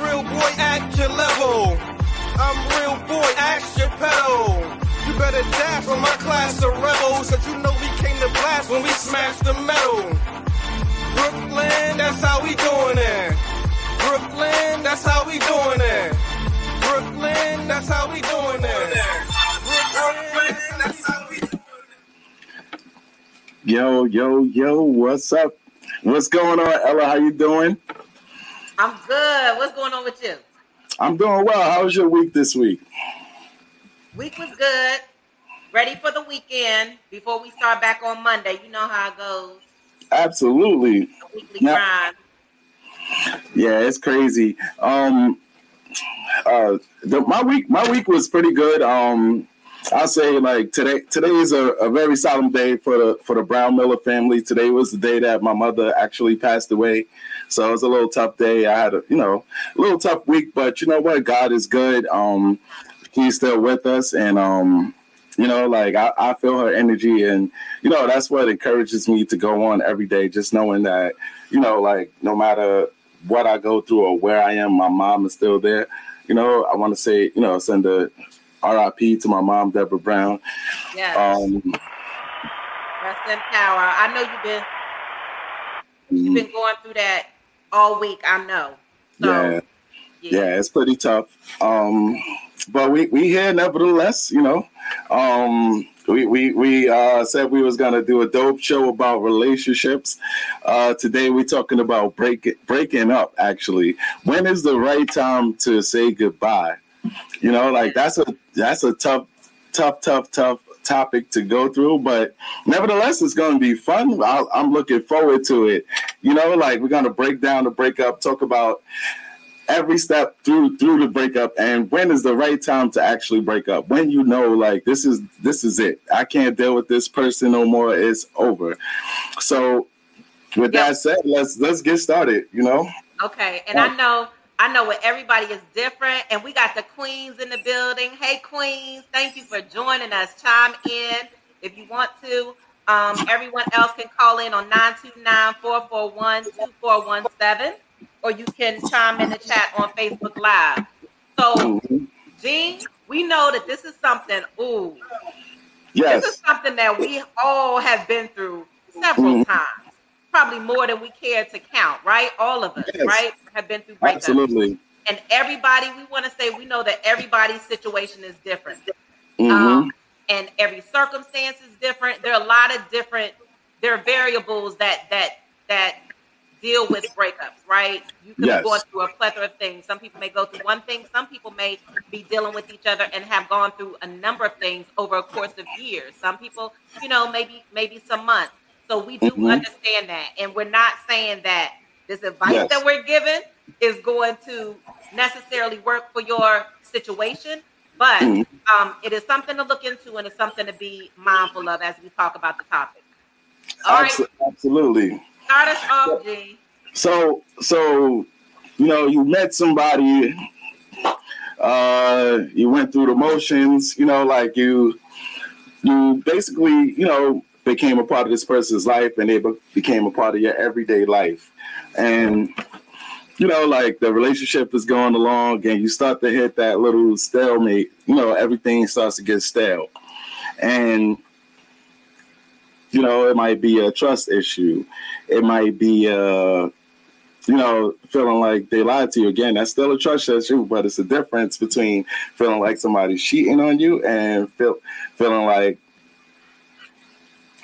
Real boy at your level. I'm real boy, ask your pedal. You better dash from my class of rebels, cause you know we came to blast when we smashed the metal. Brooklyn, that's how we doing it. Brooklyn, that's how we doing it. Brooklyn, that's how we doing it. Brooklyn, that's how we doing it. Yo, yo, yo, what's up? What's going on, Ella? How you doing? I'm good. What's going on with you? I'm doing well. How was your week this week? Week was good. Ready for the weekend before we start back on Monday. You know how it goes. Absolutely. The weekly Yeah. grind. Yeah, it's crazy. Um uh the, my week my week was pretty good. Um I'll say like today today is a, a very solemn day for the for the Brown Miller family. Today was the day that my mother actually passed away. So it was a little tough day. I had a you know a little tough week, but you know what? God is good. Um he's still with us and um you know like I, I feel her energy and you know that's what encourages me to go on every day just knowing that you know like no matter what i go through or where i am my mom is still there you know i want to say you know send a rip to my mom deborah brown Yes. um Rest in power. I know you've been you've been going through that all week. I know. So yeah. yeah. It's pretty tough. Um but we we here nevertheless you know. Um we we, we uh said we was gonna do a dope show about relationships. Uh today we're talking about break breaking up actually. When is the right time to say goodbye? You know like that's a that's a tough tough tough tough topic to go through but nevertheless it's going to be fun. I i'm looking forward to it. You know like we're going to break down the breakup talk about every step through through the breakup and when is the right time to actually break up? When you know like this is this is it. I can't deal with this person no more. It's over. So with Yeah. that said let's let's get started you know? Okay, and I know I know what everybody is different, and we got the queens in the building. Hey, queens, thank you for joining us. Chime in if you want to. Um, everyone else can call in on 929-441-2417, or you can chime in the chat on Facebook Live. So. Jean, we know that this is something. Ooh, yes this is something that we all have been through several Mhm. times, probably more than we care to count, right? All of us, Yes. right, have been through breakups. absolutely And everybody, we want to say we know that everybody's situation is different. Mhm. Um, and every circumstance is different. There are a lot of different, there are variables that that that deal with breakups, right? You could Yes. be going through a plethora of things. Some people may go through one thing, some people may be dealing with each other and have gone through a number of things over a course of years. Some people, you know, maybe maybe some months. So we do Mhm. understand that. And we're not saying that this advice Yes. that we're given is going to necessarily work for your situation, but Mhm. um, it is something to look into and it's something to be mindful of as we talk about the topic. All right, Abso- absolutely start us off, G. so so you know you met somebody uh you went through the motions you know like you you basically you know became a part of this person's life and they be- became a part of your everyday life. And you know like the relationship is going along and you start to hit that little stalemate you know everything starts to get stale. And you know it might be a trust issue. It might be uh you know, feeling like they lied to you again, that's still a trust issue, but it's a difference between feeling like somebody's cheating on you and feel feeling like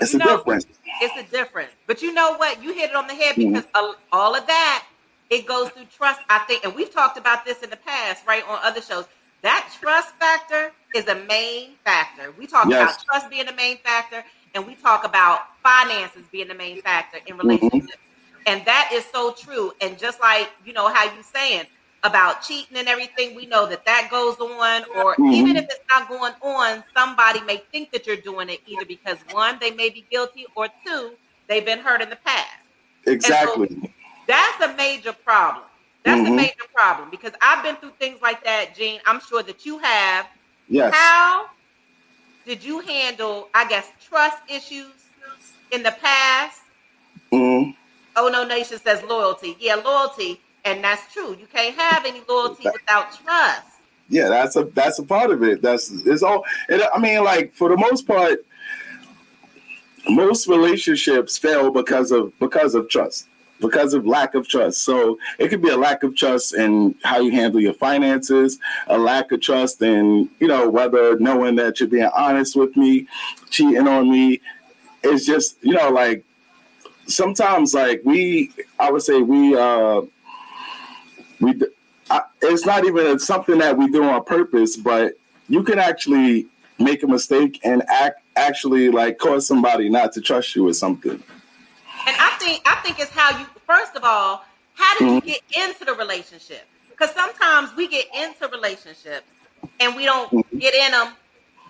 it's You a know- difference. It's a difference. But you know what? You hit it on the head Mhm. because a- all of that, it goes through trust, I think. And we've talked about this in the past, right, on other shows. That trust factor is a main factor. We talk Yes. about trust being the main factor, and we talk about finances being the main factor in relationships. And that is so true. And just like you know how you saying about cheating and everything, we know that that goes on. Or Mhm. even if it's not going on, somebody may think that you're doing it either because one, they may be guilty, or two, they've been hurt in the past. Exactly. That's a major problem. That's a Mhm. major problem because I've been through things like that, Gene. I'm sure that you have. Yes. How did you handle, I guess, trust issues in the past? Mhm. Oh no, Nation says loyalty. Yeah, loyalty, and that's true. You can't have any loyalty without trust. Yeah, that's a that's a part of it. That's it's all. It, I mean, like for the most part, most relationships fail because of because of trust, because of lack of trust. So it could be a lack of trust in how you handle your finances, a lack of trust in you know whether knowing that you're being honest with me, cheating on me. It's just you know like sometimes like we I would say we uh we I, it's not even something that we do on purpose, but you can actually make a mistake and act actually like cause somebody not to trust you with something. And I think I think it's how you first of all, how did you mm-hmm. get into the relationship? Because sometimes we get into relationships and we don't mm-hmm. get in them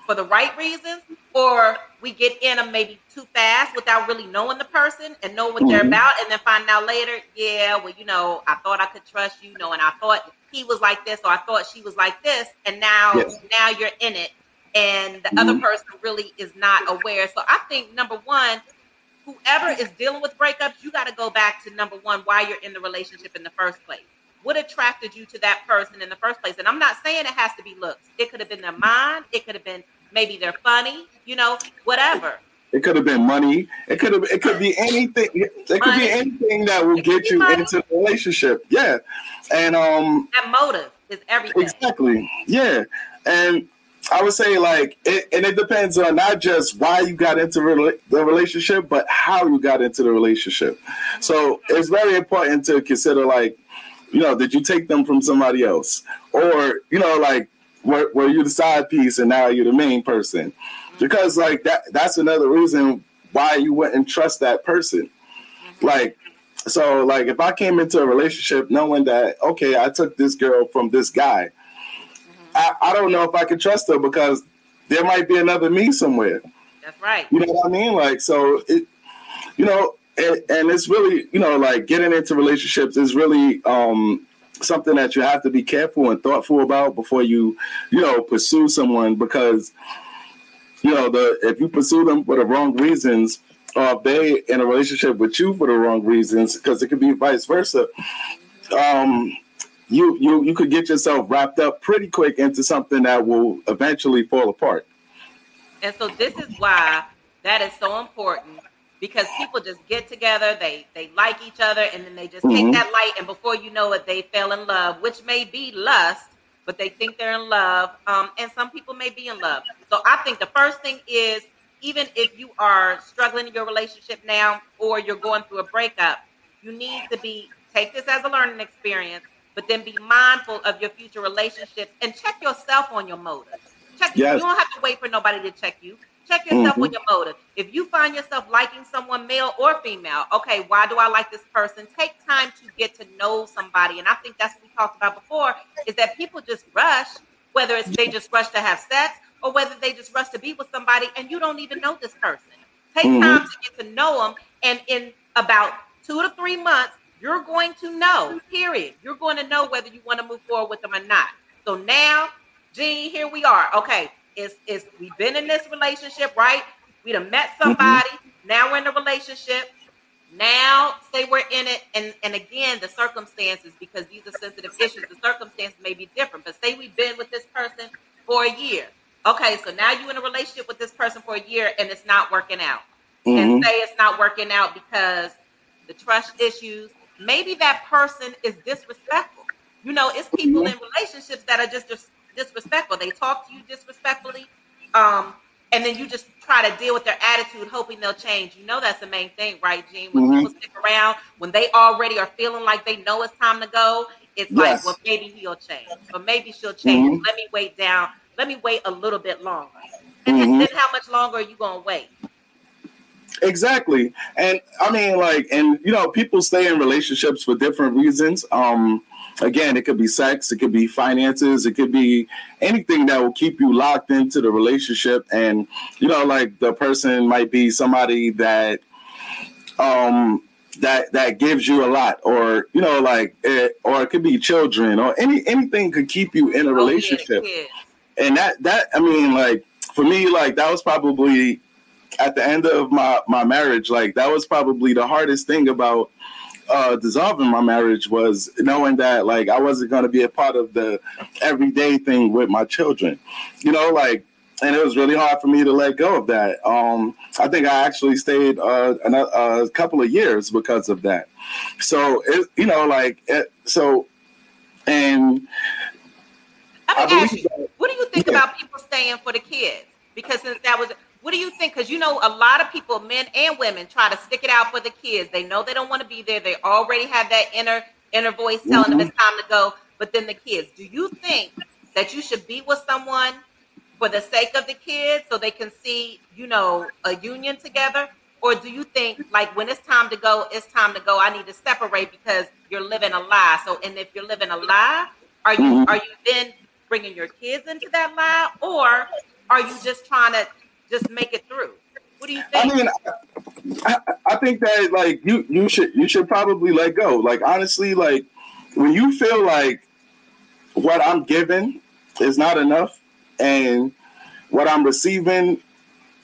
for the right reasons, or we get in them maybe too fast without really knowing the person and know what they're Mhm. about, and then find out later, yeah, well, you know, I thought I could trust you, you know, and I thought he was like this, or I thought she was like this, and now Yes. now you're in it, and the other Mhm. person really is not aware. So I think number one, whoever is dealing with breakups, you got to go back to number one, why you're in the relationship in the first place. What attracted you to that person in the first place? And I'm not saying it has to be looks. It could have been their mind. It could have been maybe they're funny, you know, whatever. It could have been money. It could have. It could be anything. It could Money. be anything that will It get you money. into the relationship. Yeah, and um, That motive is everything. Exactly. Yeah. And I would say like it, and it depends on not just why you got into rela- the relationship, but how you got into the relationship. So it's very important to consider like, you know, did you take them from somebody else, or you know, like were, were you the side piece and now you're the main person? Because like that that's another reason why you wouldn't trust that person. Like so like if I came into a relationship knowing that okay, I took this girl from this guy, I, I don't know if I could trust her because there might be another me somewhere. That's right. You know what I mean? Like so it you know, and, and it's really, you know, like getting into relationships is really um something that you have to be careful and thoughtful about before you, you know, pursue someone because you know, the if you pursue them for the wrong reasons, or they in a relationship with you for the wrong reasons, because it could be vice versa. Um, you you you could get yourself wrapped up pretty quick into something that will eventually fall apart. And so this is why that is so important because people just get together, they they like each other, and then they just take Mhm. that light, and before you know it, they fell in love, which may be lust, but they think they're in love. Um, and some people may be in love. So I think the first thing is even if you are struggling in your relationship now or you're going through a breakup, you need to be take this as a learning experience, but then be mindful of your future relationships and check yourself on your motives. Check Yes. you don't have to wait for nobody to check you. Check yourself Mhm. on your motive. If you find yourself liking someone, male or female, okay, why do I like this person? Take time to get to know somebody. And I think that's what we talked about before is that people just rush, whether it's they just rush to have sex or whether they just rush to be with somebody and you don't even know this person. Take Mhm. time to get to know them. And in about two to three months, you're going to know, period. You're going to know whether you want to move forward with them or not. So now, Gene, here we are. Okay, it's, it's we've been in this relationship, right? We done met somebody. Now we're in a relationship. Now, say we're in it, and and again, the circumstances because these are sensitive issues. The circumstances may be different, but say we've been with this person for a year. Okay, so now you're in a relationship with this person for a year, and it's not working out. Mhm. And say it's not working out because the trust issues. Maybe that person is disrespectful. You know, it's people Mhm. in relationships that are just disrespectful. They talk to you disrespectfully, um, and then you just try to deal with their attitude, hoping they'll change. You know, that's the main thing, right, Gene? When Mhm. people stick around, when they already are feeling like they know it's time to go, it's like, well, maybe he'll change, or maybe she'll change. Mhm. Let me wait down let me wait a little bit longer. And mm-hmm. then how much longer are you gonna wait? Exactly. And I mean, like, and you know, people stay in relationships for different reasons. Um, again, it could be sex, it could be finances, it could be anything that will keep you locked into the relationship. And, you know, like the person might be somebody that um that that gives you a lot or you know like it, or it could be children or any anything could keep you in a relationship oh, yeah, yeah. and that that i mean like for me like that was probably at the end of my my marriage, like that was probably the hardest thing about uh, dissolving my marriage was knowing that like I wasn't going to be a part of the everyday thing with my children, you know, like. And it was really hard for me to let go of that. Um, I think I actually stayed uh, a, a couple of years because of that. So it, you know, like it, so, and I, I ask you, that, what do you think yeah. about people staying for the kids? Because since that was what do you think? Because you know, a lot of people, men and women, try to stick it out for the kids. They know they don't want to be there. They already have that inner inner voice telling mm-hmm. them it's time to go. But then the kids. Do you think that you should be with someone for the sake of the kids, so they can see, you know, a union together? Or do you think like when it's time to go, it's time to go? I need to separate because you're living a lie. So, and if you're living a lie, are you mm-hmm. are you then bringing your kids into that lie, or are you just trying to just make it through. What do you think? I mean, I, I think that like you you should you should probably let go. Like honestly, like when you feel like what I'm giving is not enough and what I'm receiving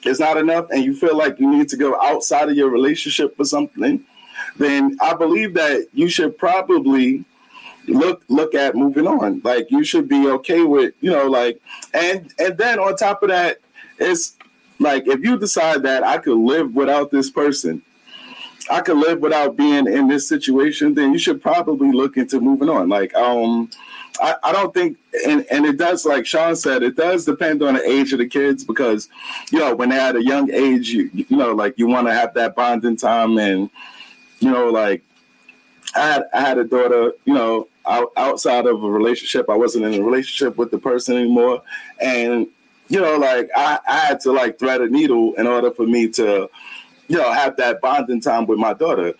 is not enough and you feel like you need to go outside of your relationship for something, then I believe that you should probably look look at moving on. Like you should be okay with, you know, like and and then on top of that, it's like if you decide that I could live without this person, I could live without being in this situation, then you should probably look into moving on. Like, um, I, I don't think, and, and it does, like Sean said, it does depend on the age of the kids because, you know, when they're at a young age, you, you know, like you want to have that bonding time and, you know, like I had, I had a daughter, you know, outside of a relationship. I wasn't in a relationship with the person anymore. And you know, like I, I had to like thread a needle in order for me to, you know, have that bonding time with my daughter.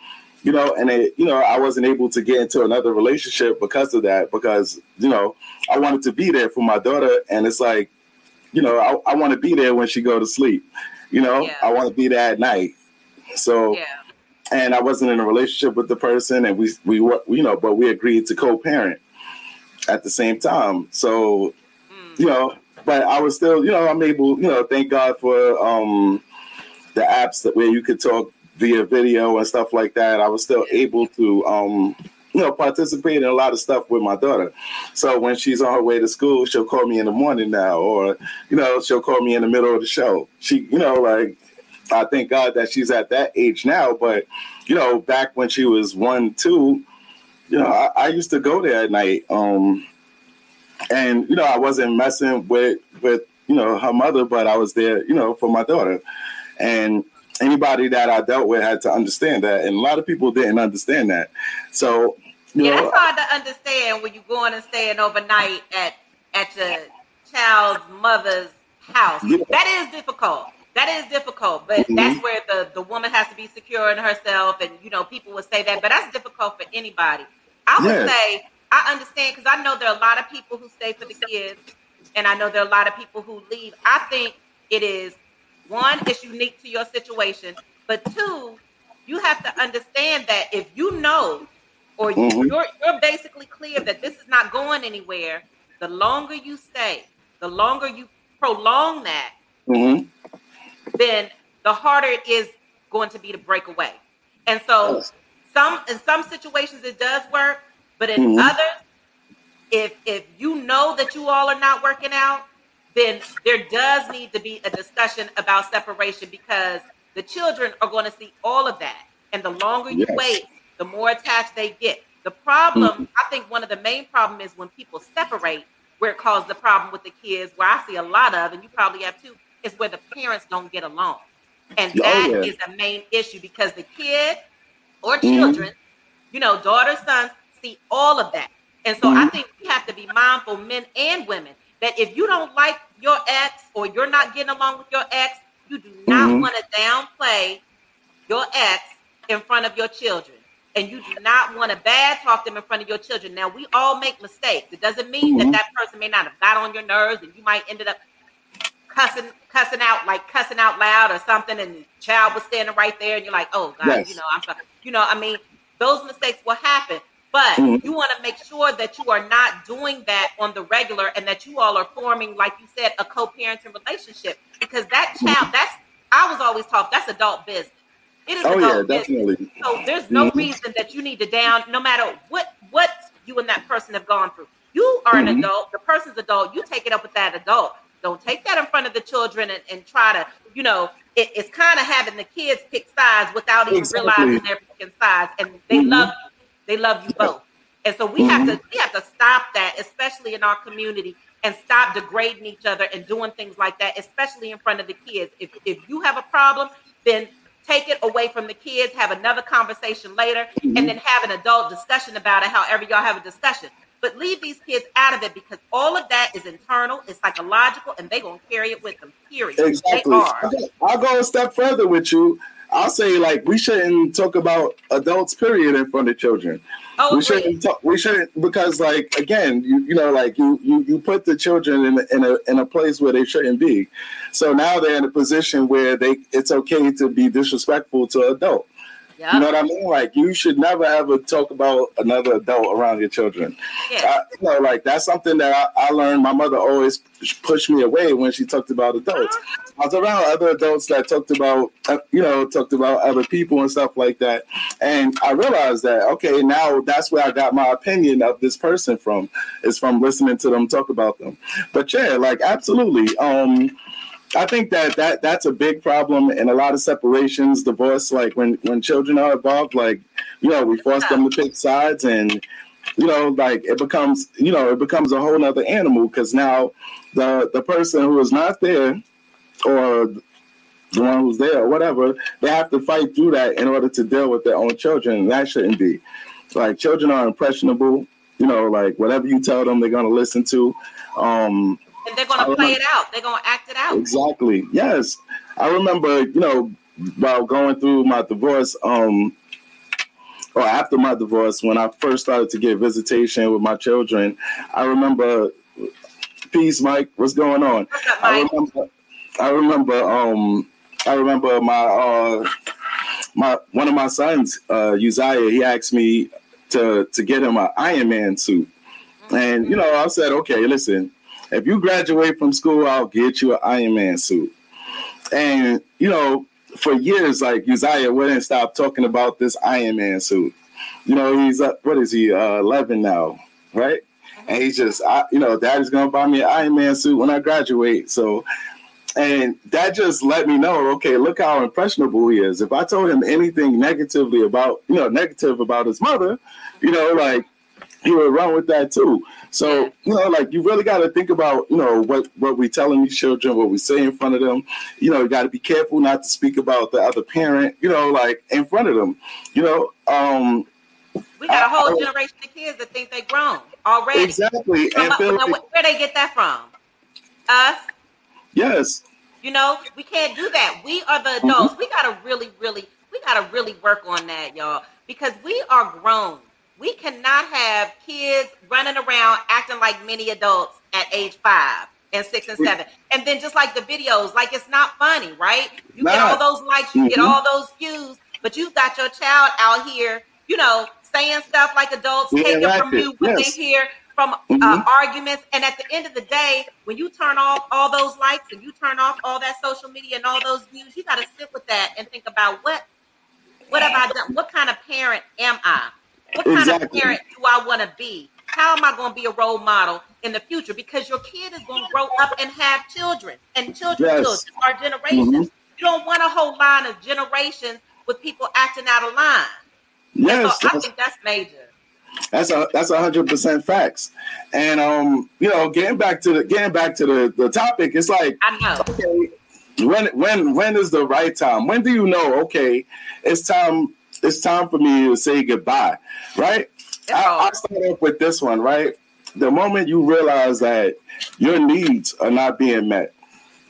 You know, and it, you know, I wasn't able to get into another relationship because of that, because, you know, I wanted to be there for my daughter. And it's like, you know, I, I want to be there when she go to sleep. You know, yeah. I want to be there at night. So yeah. and I wasn't in a relationship with the person and we we you know, but we agreed to co-parent at the same time. So, mm. you know, but I was still, you know, I'm able, you know, thank God for um, the apps that where you could talk via video and stuff like that. I was still able to, um, you know, participate in a lot of stuff with my daughter. So when she's on her way to school, she'll call me in the morning now, or you know, she'll call me in the middle of the show. She, you know, like I thank God that she's at that age now. But you know, back when she was one, two, you know, I, I used to go there at night. Um, and you know I wasn't messing with with you know her mother, but I was there you know for my daughter, and anybody that I dealt with had to understand that, and a lot of people didn't understand that. So yeah, know, that's hard to understand when you're going and staying overnight at at your child's mother's house. Yeah. That is difficult. That is difficult, but mm-hmm. that's where the the woman has to be secure in herself, and you know people would say that, but that's difficult for anybody. I would yeah. say I understand because I know there are a lot of people who stay for the kids, and I know there are a lot of people who leave. I think it is one, it's unique to your situation, but two, you have to understand that if you know or mm-hmm. you're you're basically clear that this is not going anywhere, the longer you stay, the longer you prolong that, mm-hmm. then the harder it is going to be to break away. And so some in some situations it does work, but in mm-hmm. others, if if you know that you all are not working out, then there does need to be a discussion about separation because the children are going to see all of that. And the longer you yes. wait, the more attached they get. The problem, mm-hmm. I think one of the main problem is when people separate, where it causes the problem with the kids, where I see a lot of, and you probably have too, is where the parents don't get along. And oh, that oh, yeah. is a main issue because the kid or mm-hmm. children, mm-hmm. you know, daughters, sons, see all of that. And so mm-hmm. I think we have to be mindful, men and women. that if you don't like your ex or you're not getting along with your ex, you do not Mhm. want to downplay your ex in front of your children. And you do not want to bad talk them in front of your children. Now, we all make mistakes. It doesn't mean Mhm. that that person may not have got on your nerves and you might ended up cussing cussing out like cussing out loud or something and the child was standing right there and you're like oh god Yes. you know i'm sorry you know i mean those mistakes will happen but Mhm. you want to make sure that you are not doing that on the regular and that you all are forming like you said a co-parenting relationship because that child that's i was always taught that's adult business it is Oh yeah, adult business definitely. so there's no Mhm. reason that you need to down, no matter what what you and that person have gone through. You are an Mhm. adult. The person's adult. You take it up with that adult. Don't take that in front of the children and, and try to, you know, it, it's kind of having the kids pick sides without even Exactly. realizing they're picking sides, and they Mhm. love you. They love you both. And so we have Mm-hmm. to we have to stop that, especially in our community, and stop degrading each other and doing things like that, especially in front of the kids. If if you have a problem, then take it away from the kids, have another conversation later, Mm-hmm. and then have an adult discussion about it, however y'all have a discussion. But leave these kids out of it because all of that is internal, it's psychological, and they're gonna carry it with them. Period. Exactly. They are. I'll go a step further with you. I'll say like we shouldn't talk about adults period in front of children. Oh, we shouldn't talk, we shouldn't because like again you you know like you you, you put the children in a- in a in a place where they shouldn't be. So now they're in a position where they it's okay to be disrespectful to adult yeah. you know what i mean like you should never ever talk about another adult around your children yeah. I, you know like that's something that I, I learned my mother always pushed me away when she talked about adults I was around other adults that talked about, uh, you know, talked about other people and stuff like that. And I realized that, okay, now that's where I got my opinion of this person from, is from listening to them talk about them. But yeah, like absolutely. Um, I think that, that that's a big problem in a lot of separations, divorce, like when, when children are involved, like, you know, we force them to pick sides and, you know, like it becomes, you know, it becomes a whole nother animal because now the, the person who is not there or the one who's there or whatever, they have to fight through that in order to deal with their own children. And that shouldn't be. Like children are impressionable. You know, like whatever you tell them, they're gonna listen to. Um, and they're gonna play it out. They're gonna act it out. exactly. Yes, I remember. You know, while going through my divorce, um, or after my divorce, when I first started to get visitation with my children, I remember. Peace, Mike. What's going on? What's up, I remember, I remember, um, I remember my uh, my one of my sons, uh, Uzziah. He asked me to to get him an Iron Man suit, and you know, I said, okay, listen, if you graduate from school, I'll get you an Iron Man suit. And you know, for years, like Uzziah wouldn't stop talking about this Iron Man suit. You know, he's uh, what is he, uh, eleven now, right? And he's just, I, you know, daddy's gonna buy me an Iron Man suit when I graduate. So, and that just let me know, okay, look how impressionable he is. If I told him anything negatively about, you know, negative about his mother, you know, like he were wrong with that too. So, you know, like you really got to think about, you know, what what we telling these children, what we say in front of them. You know, you got to be careful not to speak about the other parent, you know, like in front of them. You know, um, We got a whole I- generation of kids that think they grown already. exactly. And like, where they get that from? Us. yes, You know, we can't do that. We are the Mm-hmm. adults. We gotta really, really, we gotta really work on that, y'all, because we are grown. We cannot have kids running around acting like many adults at age five and six and seven. And then just like the videos, like it's not funny, right? You get all those likes, you get Mhm. all those views, but you've got your child out here, you know, saying stuff like adults, Yeah, taking from you what yes. they hear from uh, Mhm. arguments. And at the end of the day, when you turn off all those likes and you turn off all that social media and all those views, you got to sit with that and think about what what have I done? What kind of parent am I? What kind Exactly. of parent do I want to be? How am I going to be a role model in the future? Because your kid is going to grow up and have children and children, Yes. children, our generations. Mhm. You don't want a whole line of generations with people acting out of line. yes, so I think that's major. That's a that's a hundred percent facts. And um, you know, getting back to the getting back to the, the topic, it's like I know. okay, when when when is the right time? When do you know, okay, it's time it's time for me to say goodbye, right? I, I'll start off with this one, right? the moment you realize that your needs are not being met,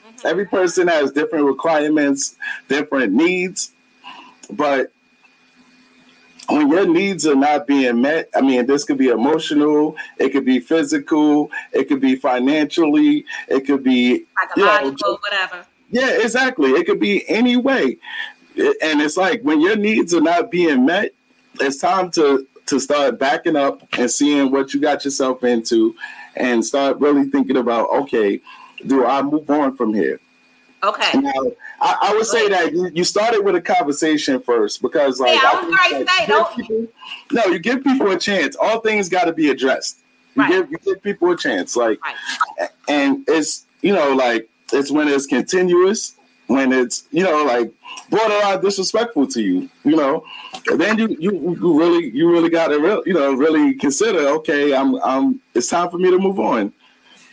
mm-hmm. every person has different requirements, different needs, but when your needs are not being met, I mean, this could be emotional, it could be physical, it could be financially, it could be psychological, you know, whatever. Yeah, exactly. It could be any way. And it's like when your needs are not being met, it's time to to start backing up and seeing what you got yourself into and start really thinking about okay, do I move on from here? Okay. Now, I, I would say that you, you, started with a conversation first because, like, yeah, I was going to say, don't. People, no, you give people a chance. All things got to be addressed. You right. give you give people a chance, like, right. and it's you know like it's when it's continuous, when it's you know like borderline disrespectful to you, you know, then you you, you really you really got to real you know really consider okay, I'm I'm it's time for me to move on,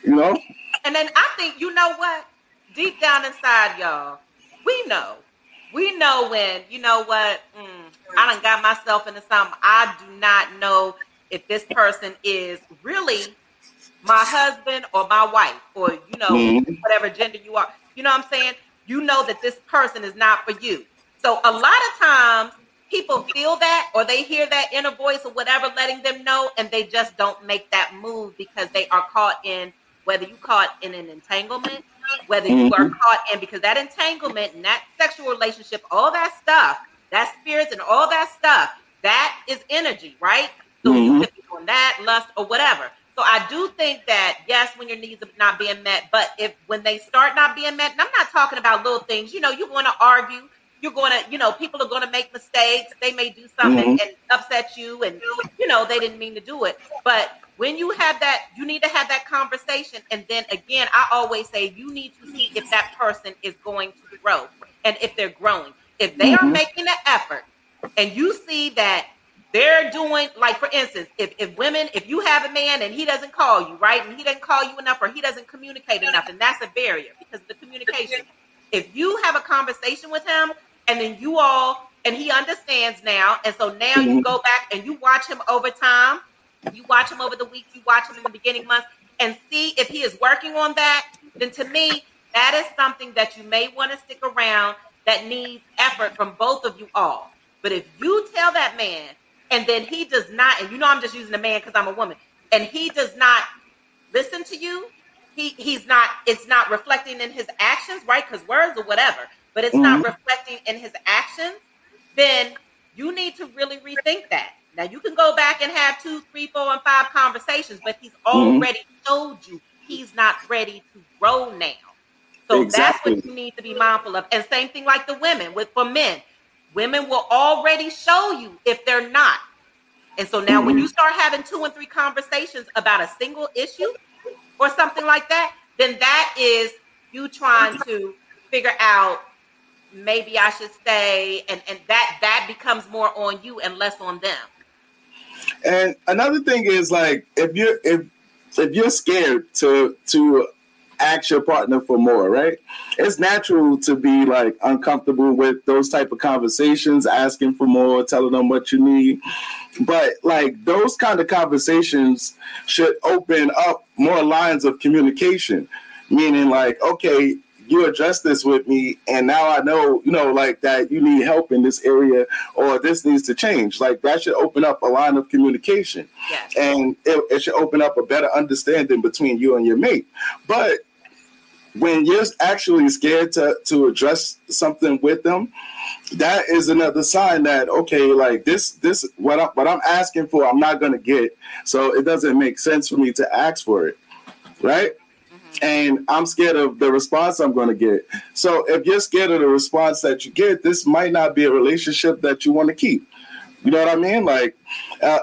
you know. And then I think you know what deep down inside, y'all, we know. We know when, you know what, mm, I done got myself into something. I do not know if this person is really my husband or my wife or, you know, mm-hmm. whatever gender you are. You know what I'm saying? You know that this person is not for you. So a lot of times people feel that or they hear that inner voice or whatever letting them know and they just don't make that move because they are caught in whether you caught in an entanglement whether you mm-hmm. are caught in because that entanglement and that sexual relationship, all that stuff, that spirits and all that stuff, that is energy, right? So mm-hmm. you could be on that, lust, or whatever. So I do think that yes, when your needs are not being met, but if when they start not being met, and I'm not talking about little things, you know, you're going to argue, you're going to, you know, people are going to make mistakes. They may do something mm-hmm. and upset you, and you know they didn't mean to do it. But when you have that, you need to have that conversation. And then again, I always say you need to see if that person is going to grow and if they're growing. If they mm-hmm. are making an effort and you see that they're doing, like for instance, if, if women, if you have a man and he doesn't call you, right, and he doesn't call you enough or he doesn't communicate enough, and that's a barrier because of the communication. If you have a conversation with him and then you all, and he understands now, and so now mm-hmm. you go back and you watch him over time you watch him over the weeks, you watch him in the beginning months, and see if he is working on that. Then to me, that is something that you may want to stick around that needs effort from both of you all. But if you tell that man and then he does not, and you know I'm just using a man because I'm a woman, and he does not listen to you, he he's not, it's not reflecting in his actions, right? Because words or whatever, but it's mm-hmm. not reflecting in his actions, then you need to really rethink that. Now you can go back and have two, three, four, and five conversations, but he's mm-hmm. already mm-hmm. told you he's not ready to grow now. So exactly. that's what you need to be mindful of. And same thing like the women with for men. Women will already show you if they're not. And so now mm-hmm. when you start having two and three conversations about a single issue or something like that, then that is you trying to figure out maybe I should stay and and that that becomes more on you and less on them. And another thing is like if you're if if you're scared to to ask your partner for more, right? It's natural to be like uncomfortable with those type of conversations, asking for more, telling them what you need. But like those kind of conversations should open up more lines of communication. Meaning like, okay, you address this with me and now i know you know like that you need help in this area or this needs to change like that should open up a line of communication yes. and it, it should open up a better understanding between you and your mate but when you're actually scared to to address something with them that is another sign that okay like this this what I, what I'm asking for I'm not going to get so it doesn't make sense for me to ask for it right and I'm scared of the response I'm going to get. So if you're scared of the response that you get, this might not be a relationship that you want to keep. You know what I mean? Like, uh,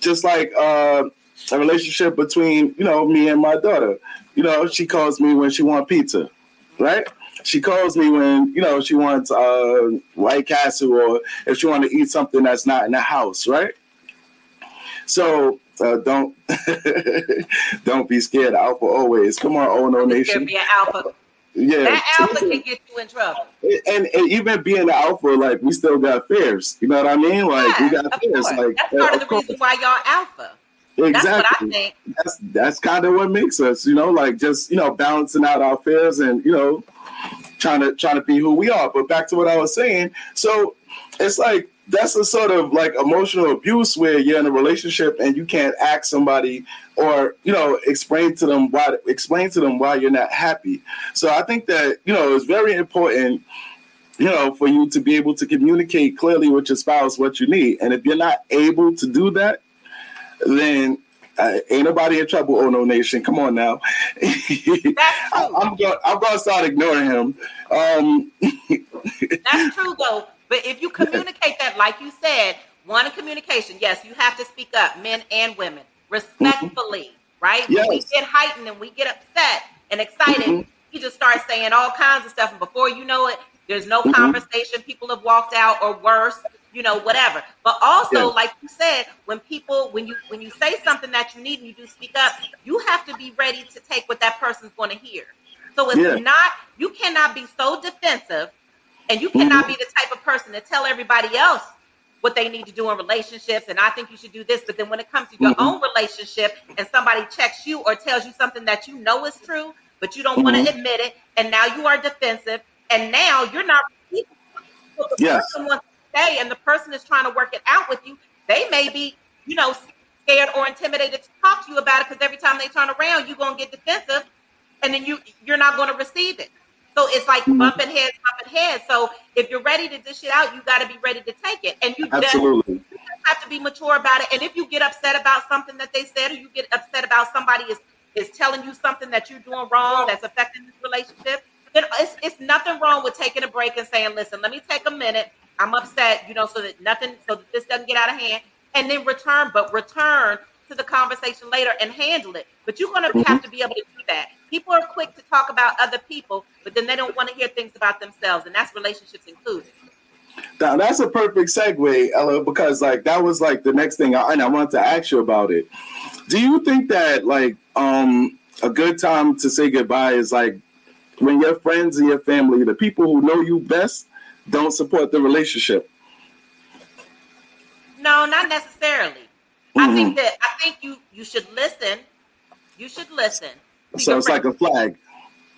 just like uh, a relationship between you know me and my daughter. You know, she calls me when she wants pizza, right? She calls me when you know she wants uh, White Castle or if she want to eat something that's not in the house, right? So uh, don't don't be scared. Alpha always. Come on, Oh No Nation. Be an alpha. Yeah, that alpha can get you in trouble. And, and even being the alpha, like we still got fears. You know what I mean? Like yeah, we got fears. Like that's part of, of the course. reason why y'all alpha. Exactly. That's what I think. That's that's kind of what makes us, you know, like just you know balancing out our fears and you know trying to trying to be who we are. But back to what I was saying, so it's like that's a sort of like emotional abuse where you're in a relationship and you can't ask somebody or you know explain to them why explain to them why you're not happy. So I think that you know it's very important you know, for you to be able to communicate clearly with your spouse what you need. And if you're not able to do that, then uh, ain't nobody in trouble, oh no nation. Come on now. I'm going I'm going to start ignoring him. Um, That's true though. But if you communicate that, like you said, one in communication, yes, you have to speak up, men and women, respectfully, mm-hmm. right? Yes. When we get heightened and we get upset and excited, mm-hmm. you just start saying all kinds of stuff. And before you know it, there's no mm-hmm. conversation. People have walked out or worse, you know, whatever. But also, yeah. like you said, when people, when you when you say something that you need and you do speak up, you have to be ready to take what that person's going to hear. So it's yeah. not you cannot be so defensive, and you cannot mm-hmm. be the type of person to tell everybody else what they need to do in relationships. And I think you should do this. But then when it comes to your mm-hmm. own relationship, and somebody checks you or tells you something that you know is true, but you don't mm-hmm. want to admit it, and now you are defensive, and now you're not. Yes. person wants to stay, and the person is trying to work it out with you. They may be, you know, scared or intimidated to talk to you about it because every time they turn around, you're gonna get defensive, and then you you're not gonna receive it. So it's like mm-hmm. bumping heads, bumping heads. So if you're ready to dish it out, you got to be ready to take it, and you absolutely just, you just have to be mature about it. And if you get upset about something that they said, or you get upset about somebody is is telling you something that you're doing wrong that's affecting this relationship, then it's, it's nothing wrong with taking a break and saying, listen, let me take a minute. I'm upset, you know, so that nothing, so that this doesn't get out of hand, and then return, but return to the conversation later and handle it. But you're going to mm-hmm. have to be able to do that. People are quick to talk about other people, but then they don't want to hear things about themselves, and that's relationships included. Now that's a perfect segue, Ella, because like that was like the next thing, I, and I wanted to ask you about it. Do you think that like um a good time to say goodbye is like when your friends and your family, the people who know you best, don't support the relationship? No, not necessarily. Mm-hmm. I think that I think you you should listen. You should listen. So it's friends. like a flag.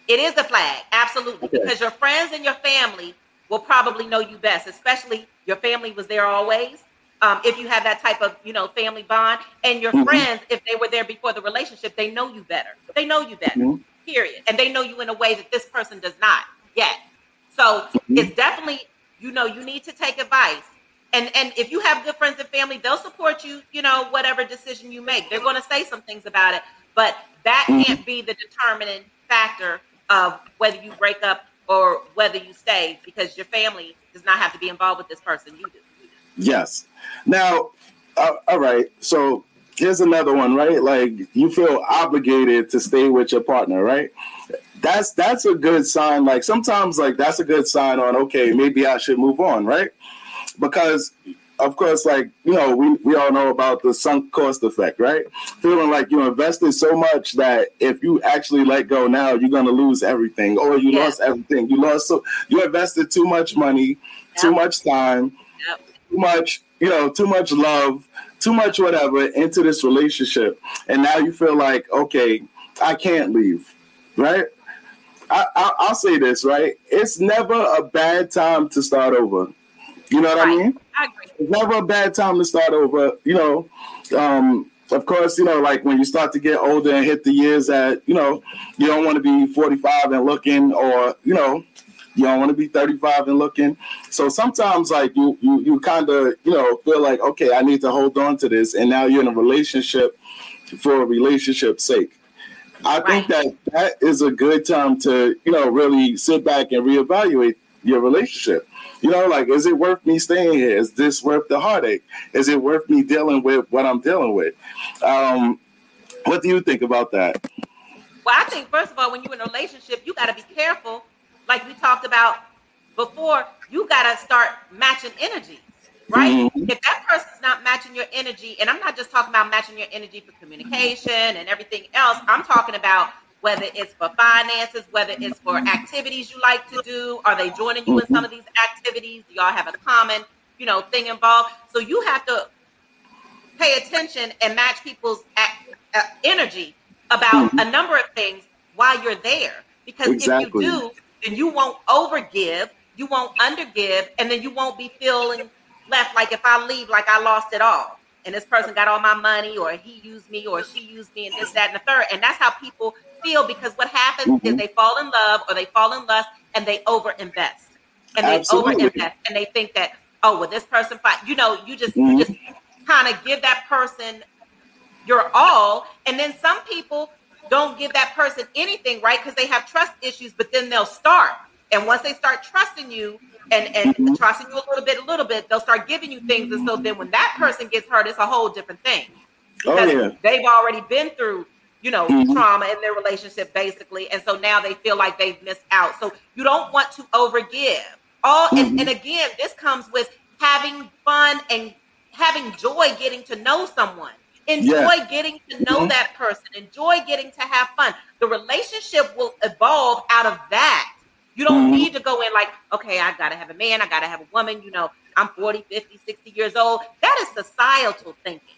It is a flag, absolutely, okay. because your friends and your family will probably know you best, especially your family was there always. Um, if you have that type of you know family bond, and your mm-hmm. friends, if they were there before the relationship, they know you better. They know you better. Mm-hmm period. And they know you in a way that this person does not yet. So mm-hmm. it's definitely, you know, you need to take advice. And and if you have good friends and family, they'll support you, you know, whatever decision you make. They're going to say some things about it, but that mm-hmm. can't be the determining factor of whether you break up or whether you stay because your family does not have to be involved with this person. You do. Yes. Now, uh, all right. So here's another one, right? Like you feel obligated to stay with your partner, right? That's that's a good sign. Like sometimes, like that's a good sign on okay, maybe I should move on, right? Because of course, like you know, we, we all know about the sunk cost effect, right? Feeling like you invested so much that if you actually let go now, you're gonna lose everything, or you lost everything. You lost so you invested too much money, yep. too much time, yep. too much, you know, too much love, too much whatever into this relationship, and now you feel like okay, I can't leave, right? I, I, will say this, right? It's never a bad time to start over. You know what right. I mean? I agree. It's never a bad time to start over. You know, um, of course, you know, like when you start to get older and hit the years that, you know, you don't want to be 45 and looking or, you know, you don't want to be 35 and looking. So sometimes like you you you kind of, you know, feel like, okay, I need to hold on to this. And now you're in a relationship for a relationship's sake. I right. think that that is a good time to, you know, really sit back and reevaluate your relationship. You know, like, is it worth me staying here? Is this worth the heartache? Is it worth me dealing with what I'm dealing with? Um, what do you think about that? Well, I think first of all, when you're in a relationship, you got to be careful like we talked about before, you got to start matching energy, right? Mm-hmm. If that person's not matching your energy, and I'm not just talking about matching your energy for communication and everything else, I'm talking about whether it's for finances, whether it's for activities you like to do, are they joining you in some of these activities? Do y'all have a common, you know, thing involved? So you have to pay attention and match people's uh, energy about mm-hmm. a number of things while you're there. Because exactly. if you do, then you won't overgive, you won't undergive, and then you won't be feeling left like if I leave, like I lost it all. And this person got all my money, or he used me, or she used me, and this, that, and the third. And that's how people feel because what happens mm-hmm. is they fall in love or they fall in lust and they overinvest. And they Absolutely. overinvest and they think that, oh, well, this person, fight. you know, you just, mm-hmm. you just kind of give that person your all. And then some people don't give that person anything, right? Because they have trust issues, but then they'll start. And once they start trusting you and, and mm-hmm. trusting you a little bit, a little bit, they'll start giving you things. And so then when that person gets hurt, it's a whole different thing. Oh, because oh, yeah. they've already been through, you know, mm-hmm. trauma in their relationship, basically. And so now they feel like they've missed out. So you don't want to overgive. All mm-hmm. and, and again, this comes with having fun and having joy getting to know someone. Enjoy yeah. getting to know mm-hmm. that person. Enjoy getting to have fun. The relationship will evolve out of that. You don't mm-hmm. need to go in like, okay, I got to have a man, I got to have a woman. You know, I'm 40, 50, 60 years old. That is societal thinking.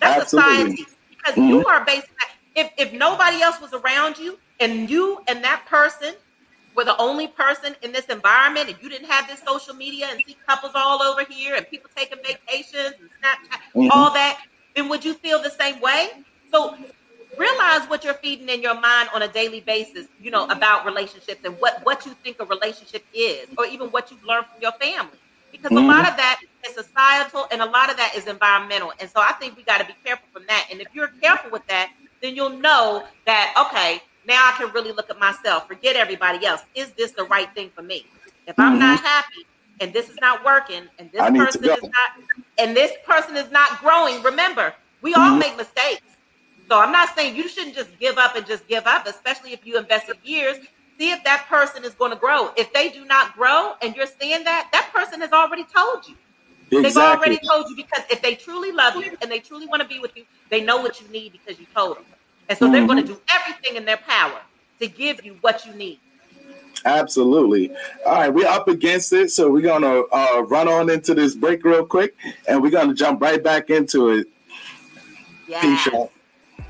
That's Absolutely. society because mm-hmm. you are based. If if nobody else was around you and you and that person were the only person in this environment and you didn't have this social media and see couples all over here and people taking vacations and Snapchat, mm-hmm. all that, then would you feel the same way? So realize what you're feeding in your mind on a daily basis, you know, about relationships and what, what you think a relationship is, or even what you've learned from your family. Because mm-hmm. a lot of that is societal and a lot of that is environmental. And so I think we got to be careful from that. And if you're careful with that, then you'll know that, okay, now I can really look at myself, forget everybody else. Is this the right thing for me? If I'm mm-hmm. not happy and this is not working and this person is not and this person is not growing, remember, we mm-hmm. all make mistakes. So I'm not saying you shouldn't just give up and just give up, especially if you invested years. See if that person is going to grow. If they do not grow and you're seeing that, that person has already told you. Exactly. They've already told you because if they truly love you and they truly want to be with you, they know what you need because you told them. And so mm-hmm. they're going to do everything in their power to give you what you need. Absolutely. All right, we're up against it, so we're gonna uh, run on into this break real quick, and we're gonna jump right back into it. Yeah. Peace.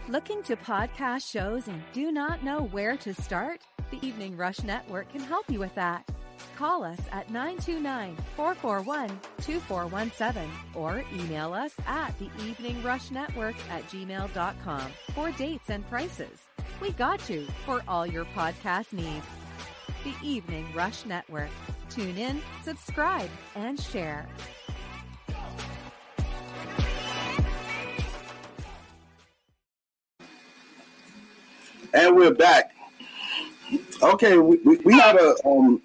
Looking to podcast shows and do not know where to start? The Evening Rush Network can help you with that. Call us at 929 441 2417 or email us at the Evening Rush Network at gmail.com for dates and prices. We got you for all your podcast needs. The Evening Rush Network. Tune in, subscribe, and share. And we're back. Okay, we, we, we had a um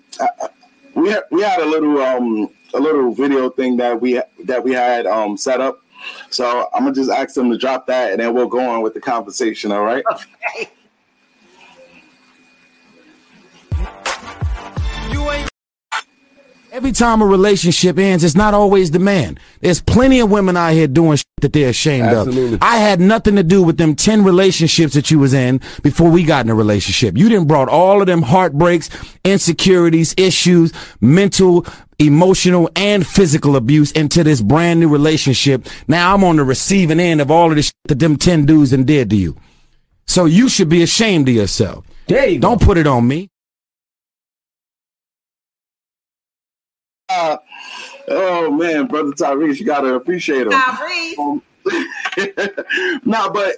we had we had a little um a little video thing that we that we had um set up. So I'm gonna just ask them to drop that, and then we'll go on with the conversation. All right. Okay. Every time a relationship ends, it's not always the man. There's plenty of women out here doing shit that they're ashamed Absolutely. of. I had nothing to do with them 10 relationships that you was in before we got in a relationship. You didn't brought all of them heartbreaks, insecurities, issues, mental, emotional, and physical abuse into this brand new relationship. Now I'm on the receiving end of all of this shit that them 10 dudes and did to you. So you should be ashamed of yourself. There you Don't go. put it on me. Uh, oh man, brother Tyrese, you gotta appreciate him. Tyrese. Um, nah, but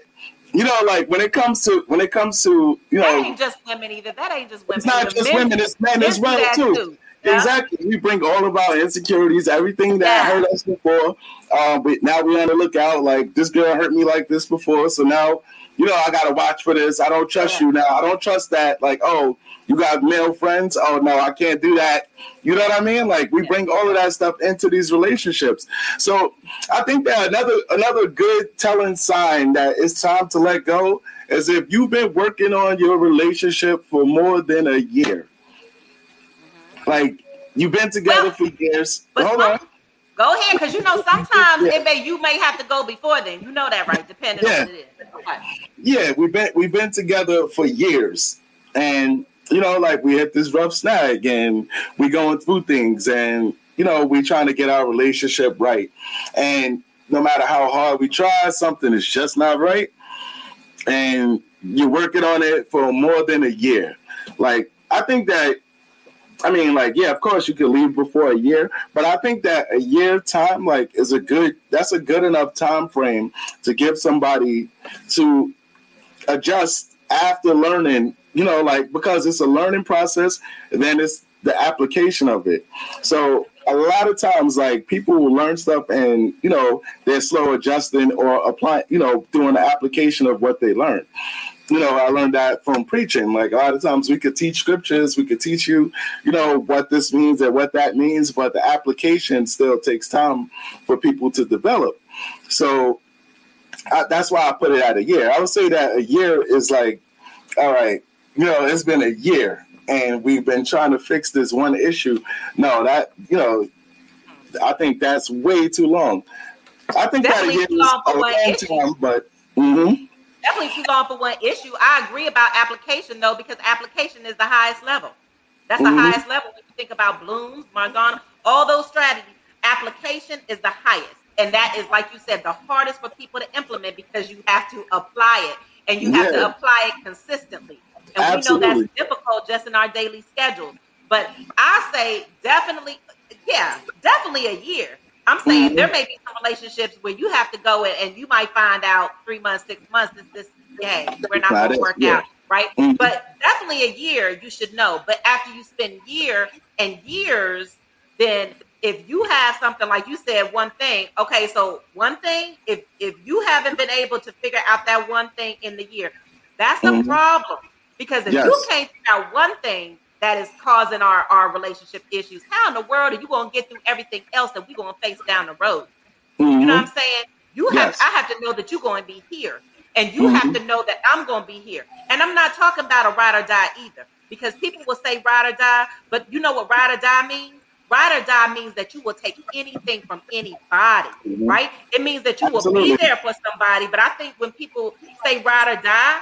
you know, like when it comes to when it comes to you know, that ain't just women either. That ain't just women. It's not just men, women. It's men as well too. too. Yeah. Exactly. We bring all of our insecurities, everything that yeah. hurt us before. Um, but now we on the lookout. Like this girl hurt me like this before, so now you know I gotta watch for this. I don't trust yeah. you now. I don't trust that. Like oh, you got male friends. Oh no, I can't do that. You know what I mean? Like we bring all of that stuff into these relationships. So I think that another another good telling sign that it's time to let go is if you've been working on your relationship for more than a year. Mm-hmm. Like you've been together well, for years. Hold on. Go ahead, because you know sometimes yeah. it may you may have to go before then. You know that, right? Depending yeah. on what it is. Okay. Yeah, we've been we've been together for years, and you know, like we hit this rough snag and we going through things and, you know, we trying to get our relationship right. And no matter how hard we try, something is just not right. And you're working on it for more than a year. Like, I think that, I mean, like, yeah, of course you could leave before a year, but I think that a year time, like, is a good, that's a good enough time frame to give somebody to adjust after learning, you know, like, because it's a learning process, then it's the application of it. So a lot of times, like people will learn stuff and you know they're slow adjusting or applying, you know, doing the application of what they learned. You know, I learned that from preaching. Like a lot of times, we could teach scriptures, we could teach you, you know, what this means and what that means, but the application still takes time for people to develop. So I, that's why I put it at a year. I would say that a year is like, all right, you know, it's been a year and we've been trying to fix this one issue. No, that you know, I think that's way too long. I think Definitely that for a long issue. time, but mm-hmm. Definitely too long for one issue. I agree about application though, because application is the highest level. That's the Mhm. highest level when you think about Bloom's, Marzano, all those strategies. Application is the highest. And that is, like you said, the hardest for people to implement because you have to apply it and you have to apply it consistently. And we know that's difficult just in our daily schedule. But I say definitely, yeah, definitely a year. I'm saying Mhm. there may be some relationships where you have to go in and you might find out three months, six months, this, this, hey, we're not going to work yeah. out, right? Mhm. But definitely a year, you should know. But after you spend year and years, then if you have something like you said, one thing, okay, so one thing, if if you haven't been able to figure out that one thing in the year, that's a Mhm. problem. Because if you can't figure out one thing that is causing our, our relationship issues, how in the world are you gonna get through everything else that we're gonna face down the road? You know what I'm saying? You have Yes. I have to know that you're going to be here. And you have to know that I'm going to be here. And I'm not talking about a ride or die either. Because people will say ride or die, but you know what ride or die means? Ride or die means that you will take anything from anybody, Mhm. right? It means that you will be there for somebody. But I think when people say ride or die,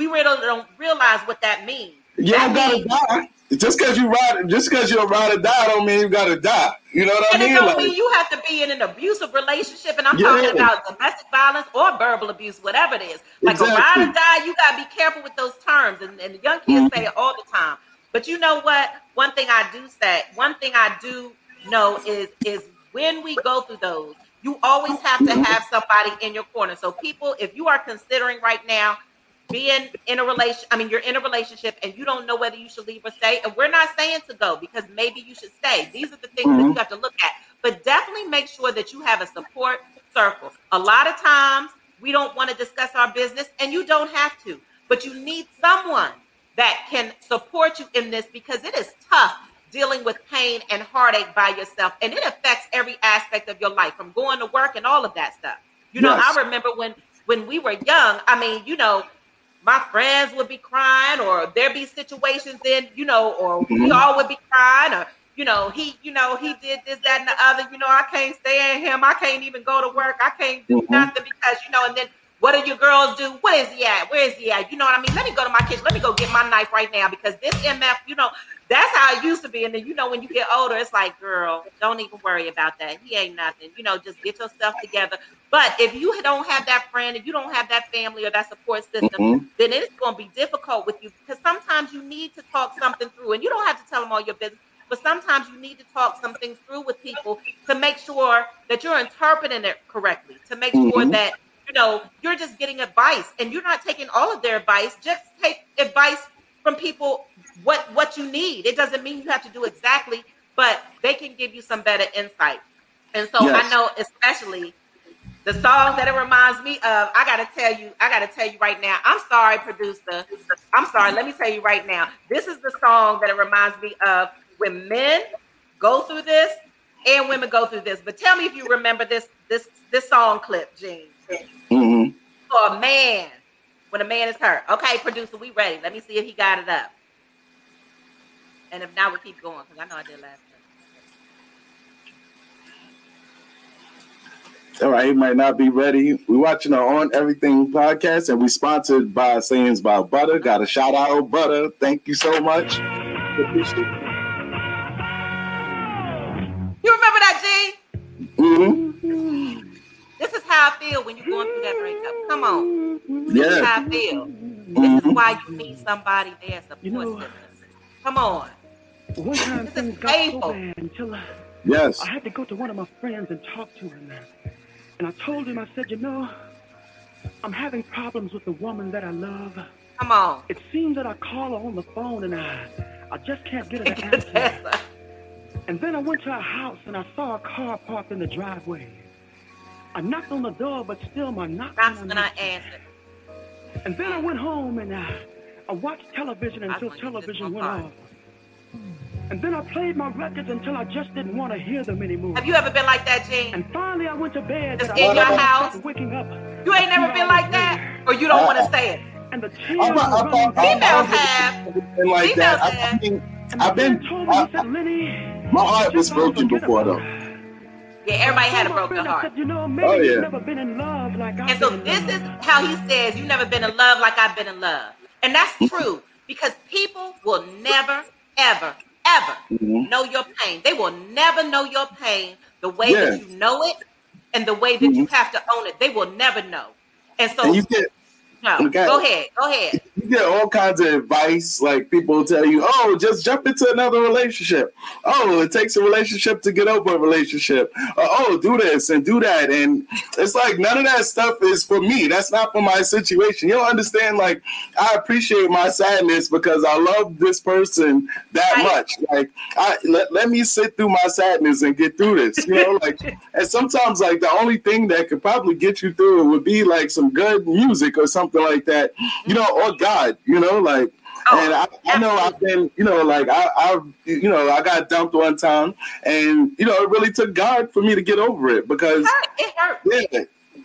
we really don't realize what that means. You That don't gotta die. Just because you ride, just because you're a ride or die, don't mean you gotta die. You know what I And it mean? don't Like, mean you have to be in an abusive relationship, and I'm Yeah. talking about domestic violence or verbal abuse, whatever it is. Like a ride or die, you gotta be careful with those terms, and, and the young kids mm-hmm. say it all the time. But you know what? One thing I do say, one thing I do know is is when we go through those, you always have to mm-hmm. have somebody in your corner. So people, if you are considering right now being in a relation i mean you're in a relationship and you don't know whether you should leave or stay. And we're not saying to go because maybe you should stay. These are the things that mm-hmm. you have to look at. But definitely make sure that you have a support circle. A lot of times we don't want to discuss our business and you don't have to but you need someone that can support you in this because it is tough dealing with pain and heartache by yourself and it affects every aspect of your life from going to work and all of that stuff. You know Yes. i remember when when we were young i mean you know my friends would be crying or there be situations in you know or we Mhm. all would be crying or you know he you know he did this that and the other you know i can't stand him i can't even go to work i can't do Mhm. nothing because you know and then what do your girls do? Where is he at? Where is he at? You know what i mean? Let me go to my kitchen. Let me go get my knife right now because this mf you know that's how it used to be. And then you know when you get older it's like girl don't even worry about that. He ain't nothing. You know just get yourself together. But if you don't have that friend if you don't have that family or that support system Mhm. then it's going to be difficult with you because sometimes you need to talk something through. And you don't have to tell them all your business but sometimes you need to talk some things through with people to make sure that you're interpreting it correctly to make sure Mhm. that you know you're just getting advice and you're not taking all of their advice just take advice from people what what you need it doesn't mean you have to do exactly but they can give you some better insight and so i know especially the song that it reminds me of, I gotta tell you, I gotta tell you right now. I'm sorry, producer. I'm sorry. Let me tell you right now. This is the song that it reminds me of when men go through this and women go through this. But tell me if you remember this this this song clip, Gene. Mhm. For a man, when a man is hurt. Okay, producer, we ready. Let me see if he got it up. And if not, we keep going because I know I did last time. All right, he might not be ready. We watching our On Everything podcast, and we sponsored by Sayings by Butter. Got a shout out, Butter. Thank you so much. You remember that, Gene? is how I feel when you're going through that breakup. Come on. Yeah. This is how I feel. This is why you need somebody there to support you know, system. Come on. One time this things got painful. so bad until I, yes. I had to go to one of my friends and talk to him. And I told him, I said, you know, I'm having problems with the woman that I love. Come on. It seems that I call her on the phone and I, I just can't get her to answer. and then I went to her house and I saw a car parked in the driveway. I knocked on the door, but still my knock That's when I answered. And then I went home and I, I watched television until television went off. And then I played my records until I just didn't want to hear them anymore. Have you ever been like that, Gene? And finally I went to bed. Just in your house? Waking up. You ain't never been like that? Or you don't uh, want to say it? And the tears I'm, I'm, I'm, Females have. Been like Females that. have. I mean, I've been. I, said, my heart was broken before, though. Yeah, everybody had a broken heart. You know, oh, yeah. never been in love like I And so this is how he says, You've never been in love like I've been in love. And that's true because people will never, ever, ever mm-hmm. know your pain. They will never know your pain the way yeah. that you know it and the way that mm-hmm. you have to own it. They will never know. And so and you get no, go ahead. Go ahead. You get all kinds of advice. Like people tell you, oh, just jump into another relationship. Oh, it takes a relationship to get over a relationship. Uh, oh, do this and do that. And it's like none of that stuff is for me. That's not for my situation. You don't understand. Like, I appreciate my sadness because I love this person that right. much. Like, I let, let me sit through my sadness and get through this. You know, like, and sometimes, like, the only thing that could probably get you through it would be like some good music or something something like that, you know, or God, you know, like. Oh, and I, I, know I've been, you know, like I, I, you know, I got dumped one time, and you know, it really took God for me to get over it because it hurt. It hurt. Yeah,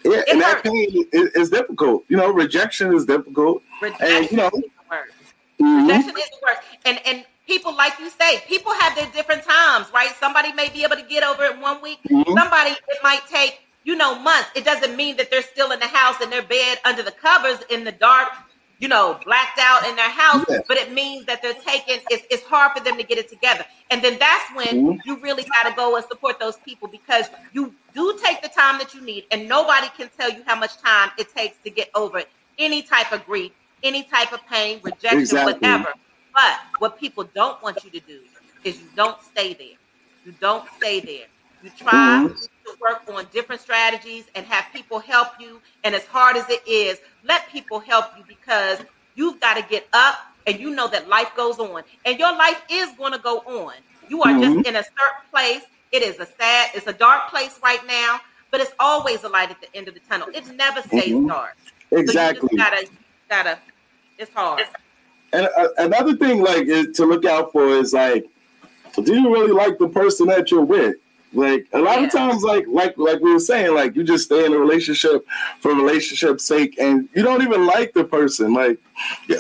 yeah, it and hurt. that pain is, is, difficult. You know, rejection is difficult, rejection and you know, is the worst. Mm-hmm. Rejection is the worst. And and people, like you say, people have their different times, right? Somebody may be able to get over it one week. Mm-hmm. Somebody it might take you know, months. It doesn't mean that they're still in the house in their bed under the covers in the dark, you know, blacked out in their house, yeah. but it means that they're taking it's, it's hard for them to get it together. And then that's when mm-hmm. you really got to go and support those people because you do take the time that you need, and nobody can tell you how much time it takes to get over it. any type of grief, any type of pain, rejection, exactly. whatever. But what people don't want you to do is you don't stay there. You don't stay there. You try mm-hmm. To work on different strategies and have people help you. And as hard as it is, let people help you because you've got to get up and you know that life goes on. And your life is going to go on. You are mm-hmm. just in a certain place. It is a sad, it's a dark place right now, but it's always a light at the end of the tunnel. It never stays mm-hmm. dark. Exactly. So gotta, gotta, it's hard. And uh, another thing, like, to look out for is like, do you really like the person that you're with? Like a lot yeah. of times, like like like we were saying, like you just stay in a relationship for relationship's sake, and you don't even like the person. Like,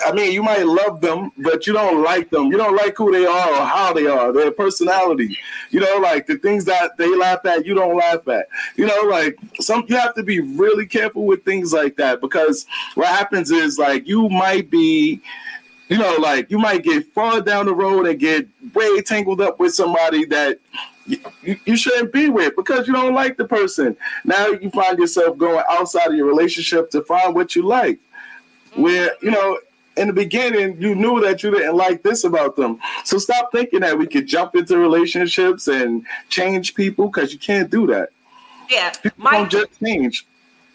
I mean, you might love them, but you don't like them. You don't like who they are or how they are, their personality. You know, like the things that they laugh at, you don't laugh at. You know, like some you have to be really careful with things like that because what happens is like you might be you know, like you might get far down the road and get way tangled up with somebody that you, you shouldn't be with because you don't like the person. Now you find yourself going outside of your relationship to find what you like. Where, you know, in the beginning, you knew that you didn't like this about them. So stop thinking that we could jump into relationships and change people because you can't do that. Yeah. People Mike, don't just change.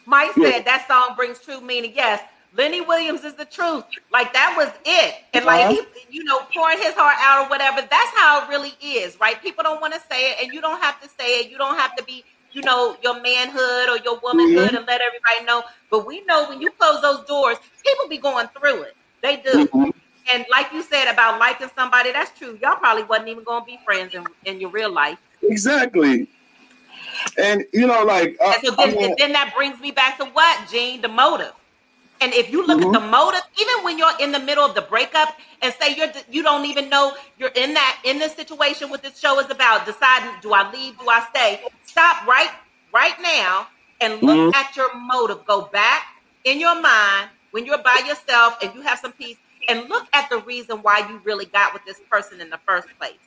Mike yeah. said that song brings true meaning. Yes, Lenny Williams is the truth. Like that was it. And like uh-huh. he, you know, pouring his heart out or whatever. That's how it really is, right? People don't want to say it, and you don't have to say it. You don't have to be, you know, your manhood or your womanhood mm-hmm. and let everybody know. But we know when you close those doors, people be going through it. They do. Mm-hmm. And like you said about liking somebody, that's true. Y'all probably wasn't even going to be friends in, in your real life. Exactly. And you know, like, uh, and so then, and then that brings me back to what, Gene? The motive. And if you look mm-hmm. at the motive, even when you're in the middle of the breakup and say you're you don't even know you're in that in this situation what this show is about, deciding do I leave, do I stay? Stop right right now and look mm-hmm. at your motive. Go back in your mind when you're by yourself and you have some peace and look at the reason why you really got with this person in the first place.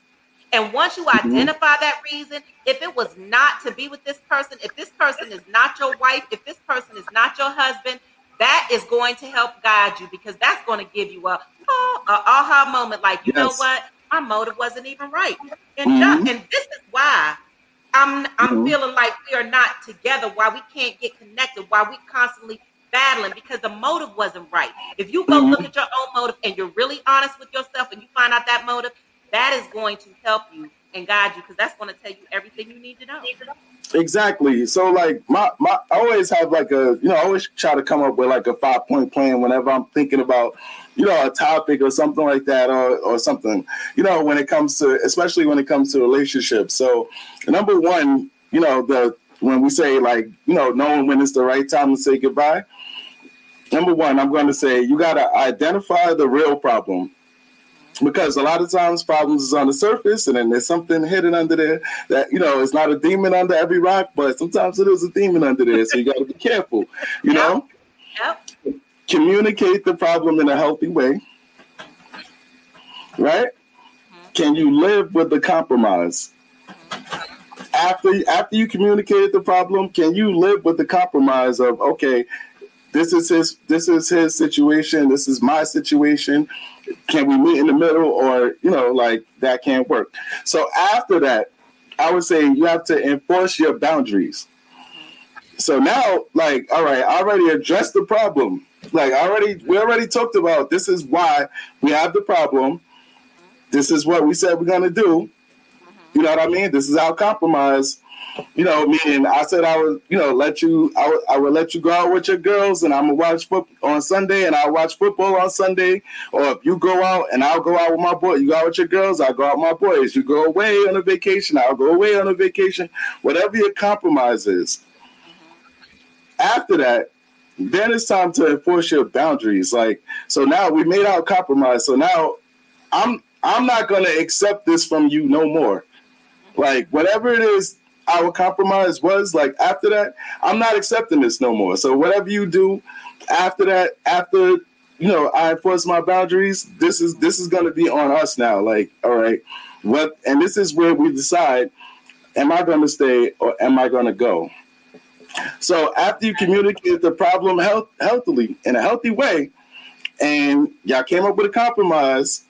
And once you mm-hmm. identify that reason, if it was not to be with this person, if this person is not your wife, if this person is not your husband, that is going to help guide you because that's going to give you a, oh, a aha moment like, you yes. know what? My motive wasn't even right. And, mm-hmm. and this is why I'm I'm mm-hmm. feeling like we are not together, why we can't get connected, why we constantly battling because the motive wasn't right. If you go mm-hmm. look at your own motive and you're really honest with yourself and you find out that motive, that is going to help you and guide you because that's going to tell you everything you need to know. Exactly. So like my my I always have like a you know I always try to come up with like a five point plan whenever I'm thinking about you know a topic or something like that or or something you know when it comes to especially when it comes to relationships. So number one, you know the when we say like you know knowing when it's the right time to say goodbye number one, I'm going to say you got to identify the real problem because a lot of times problems is on the surface and then there's something hidden under there that you know it's not a demon under every rock but sometimes it is a demon under there. So you got to be careful you know? Yep. communicate the problem in a healthy way. Right? Mm-hmm. can you live with the compromise? After after you communicated the problem can you live with the compromise of okay this is his this is his situation this is my situation can we meet in the middle or you know like that can't work? So after that i would say you have to enforce your boundaries. So now like all right i already addressed the problem. Like already we already talked about this is why we have the problem. This is what we said we're going to do. You know what i mean? This is our compromise you know, meaning I said I would, you know, let you, I would, I would let you go out with your girls, and I'm gonna watch football on Sunday, and I watch football on Sunday. Or if you go out and I'll go out with my boy, you go out with your girls, I'll go out with my boys. You go away on a vacation, I'll go away on a vacation. Whatever your compromise is. After that, then it's time to enforce your boundaries. Like, so now we made our compromise. So now I'm I'm not gonna accept this from you no more. Like whatever it is our compromise was like after that i'm not accepting this no more. So whatever you do after that after you know i enforce my boundaries this is this is going to be on us now like all right what and this is where we decide am i going to stay or am i going to go? So after you communicate the problem health, healthily in a healthy way and y'all came up with a compromise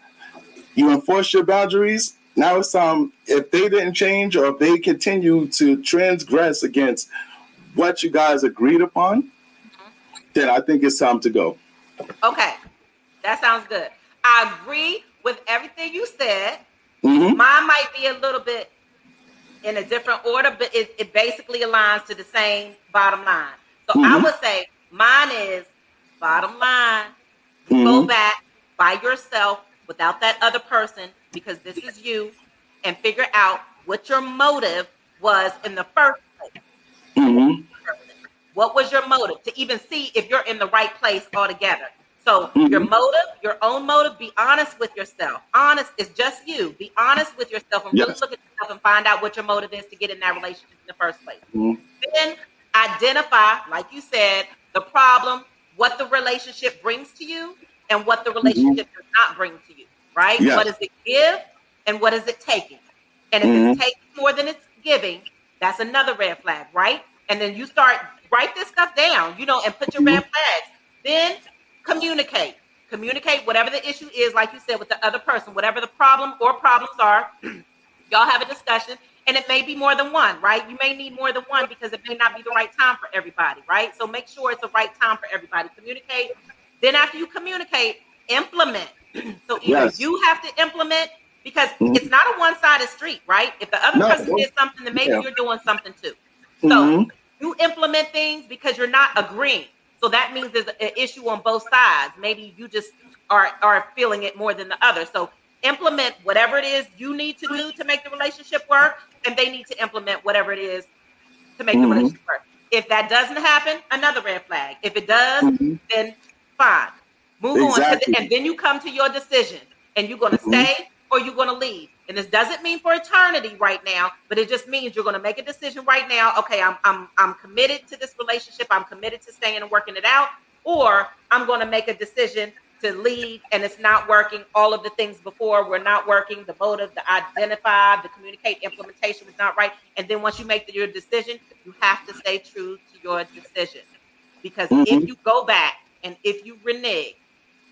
you enforce your boundaries now it's time if they didn't change or if they continue to transgress against what you guys agreed upon, mm-hmm. then I think it's time to go. Okay, that sounds good. I agree with everything you said. Mm-hmm. Mine might be a little bit in a different order, but it, it basically aligns to the same bottom line. So mm-hmm. I would say mine is bottom line. Go mm-hmm. back by yourself without that other person because this is you and figure out what your motive was in the first place. Mm-hmm. What was your motive to even see if you're in the right place altogether? So mm-hmm. your motive, your own motive, be honest with yourself. Honest is just you. Be honest with yourself and yes. really look at yourself and find out what your motive is to get in that relationship in the first place. Mm-hmm. Then identify, like you said, the problem, what the relationship brings to you, and what the mm-hmm. relationship mm-hmm. does not bring to you right? Yes. What does it give and what is it taking? And if mm-hmm. it's taking more than it's giving, that's another red flag, right? And then you start write this stuff down, you know, and put your mm-hmm. red flags. Then communicate. Communicate whatever the issue is, like you said, with the other person, whatever the problem or problems are. y'all have a discussion, and it may be more than one, right? You may need more than one because it may not be the right time for everybody, right? So make sure it's the right time for everybody. Communicate. Then after you communicate, implement so either yes. you have to implement because mm-hmm. it's not a one-sided street, right? If the other no, person did something, then maybe yeah. you're doing something too. So mm-hmm. you implement things because you're not agreeing. So that means there's an issue on both sides. Maybe you just are are feeling it more than the other. So implement whatever it is you need to do to make the relationship work, and they need to implement whatever it is to make mm-hmm. the relationship work. If that doesn't happen, another red flag. If it does, mm-hmm. then fine. Move exactly. on the, and then you come to your decision and you're going to mm-hmm. stay or you're going to leave. And this doesn't mean for eternity right now, but it just means you're going to make a decision right now. Okay, I'm I'm I'm committed to this relationship. I'm committed to staying and working it out, or I'm going to make a decision to leave and it's not working. All of the things before were not working. The motive, the identify, the communicate, implementation was not right. And then once you make the, your decision, you have to stay true to your decision. Because mm-hmm. if you go back and if you renege,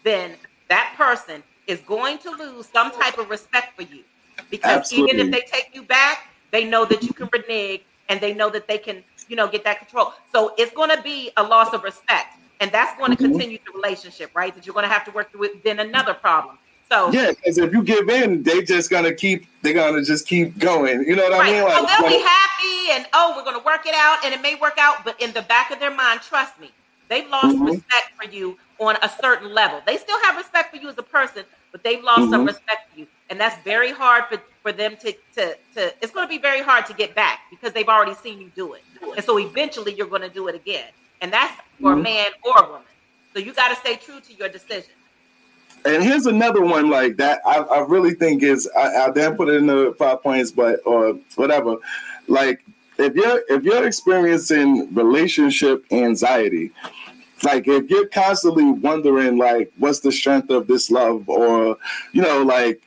then that person is going to lose some type of respect for you. Because Absolutely. even if they take you back, they know that you can renege and they know that they can, you know, get that control. So it's going to be a loss of respect and that's going to mm-hmm. continue the relationship, right? That you're going to have to work through it. Then another problem. So yeah, because if you give in, they just gonna keep. They're gonna just keep going. You know what right. I mean? Like, so they'll like, be happy, and oh, we're gonna work it out, and it may work out. But in the back of their mind, trust me, they've lost mm-hmm. respect for you on a certain level. They still have respect for you as a person, but they've lost mm-hmm. some respect for you, and that's very hard for for them to to to. It's going to be very hard to get back because they've already seen you do it, and so eventually you're going to do it again and that's for mm-hmm. a man or a woman. So you got to stay true to your decision. And here's another one like that. I, I really think is I, I didn't put it in the five points, but or whatever. Like if you're if you're experiencing relationship anxiety, like if you're constantly wondering like what's the strength of this love, or you know like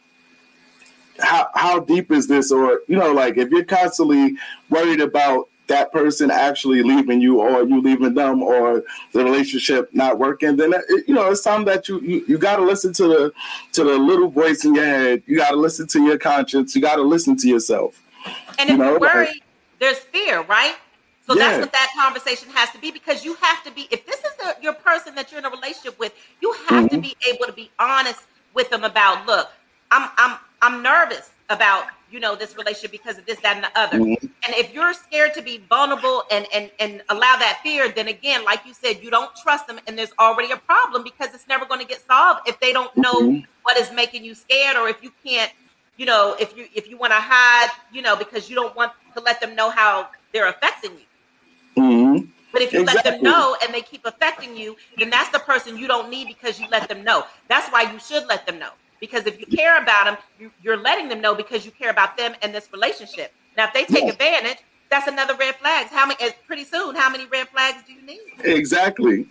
how how deep is this, or you know like if you're constantly worried about that person actually leaving you or you leaving them or the relationship not working then you know it's time that you you, you got to listen to the to the little voice in your head. You got to listen to your conscience. You got to listen to yourself. And if you know? worry like, there's fear right so yeah. that's what that conversation has to be because you have to be if this is a, your person that you're in a relationship with you have mm-hmm. to be able to be honest with them about look i'm i'm i'm nervous about you know this relationship because of this that and the other mm-hmm. and if you're scared to be vulnerable and and and allow that fear then again like you said you don't trust them and there's already a problem because it's never going to get solved if they don't know mm-hmm. what is making you scared or if you can't you know if you if you want to hide you know because you don't want to let them know how they're affecting you mm-hmm. But if you exactly. let them know and they keep affecting you, then that's the person you don't need because you let them know. That's why you should let them know. Because if you care about them, you, are letting them know because you care about them and this relationship. Now, if they take yeah. advantage, that's another red flag. How many? Eh, pretty soon, how many red flags do you need? Exactly.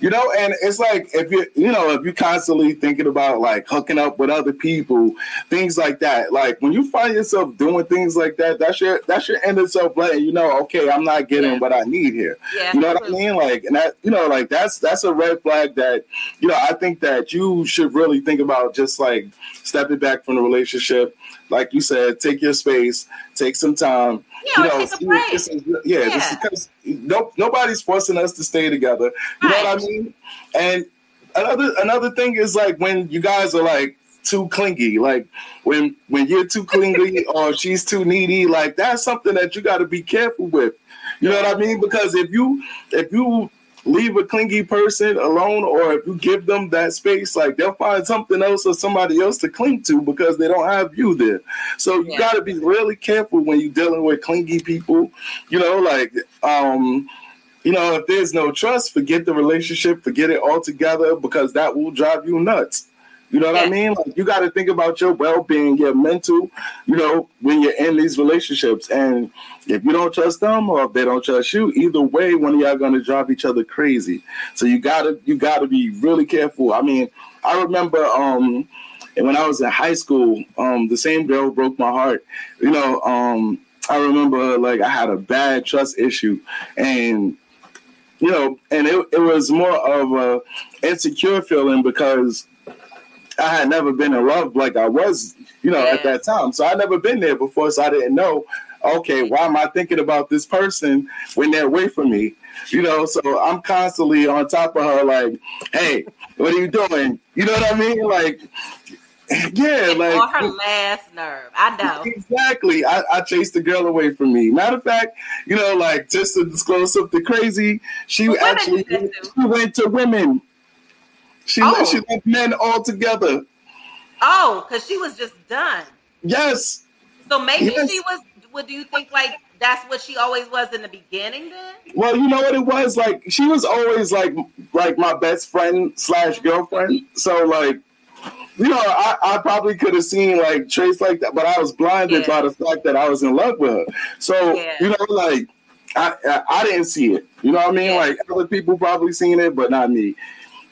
You know, and it's like if you, you know, if you're constantly thinking about like hooking up with other people, things like that. Like when you find yourself doing things like that, that's your that should end itself letting you know, okay, I'm not getting yeah. what I need here. Yeah, you know what I mean? Like, and that, you know, like that's that's a red flag that, you know, I think that you should really think about just like stepping back from the relationship. Like you said, take your space, take some time you know, take a break. This is, yeah, yeah. This is because no, nobody's forcing us to stay together. You right. know what I mean? And another another thing is like when you guys are like too clingy, like when when you're too clingy or she's too needy, like that's something that you got to be careful with. You know what I mean? Because if you if you leave a clingy person alone or if you give them that space like they'll find something else or somebody else to cling to because they don't have you there so you yeah. got to be really careful when you're dealing with clingy people you know like um you know if there's no trust forget the relationship forget it altogether because that will drive you nuts you know what yeah. I mean? Like you got to think about your well-being, your mental, you know, when you're in these relationships. And if you don't trust them or if they don't trust you, either way, one of y'all gonna drive each other crazy. So you gotta you gotta be really careful. I mean, I remember um and when I was in high school, um, the same girl broke my heart. You know, um, I remember like I had a bad trust issue and you know, and it, it was more of a insecure feeling because I had never been in love like I was, you know, yeah. at that time. So I never been there before, so I didn't know. Okay, why am I thinking about this person when they're away from me? You know, so I'm constantly on top of her, like, "Hey, what are you doing?" You know what I mean? Like, yeah, like on her last nerve. I know exactly. I, I chased the girl away from me. Matter of fact, you know, like just to disclose something crazy, she well, actually went, she went to women she oh. she left men altogether. Oh, because she was just done. Yes. So maybe yes. she was. What do you think? Like that's what she always was in the beginning. Then. Well, you know what it was like. She was always like like my best friend slash girlfriend. So like. You know, I, I probably could have seen like traits like that, but I was blinded yeah. by the fact that I was in love with her. So yeah. you know, like I, I, I didn't see it. You know what I mean? Yeah. Like other people probably seen it, but not me.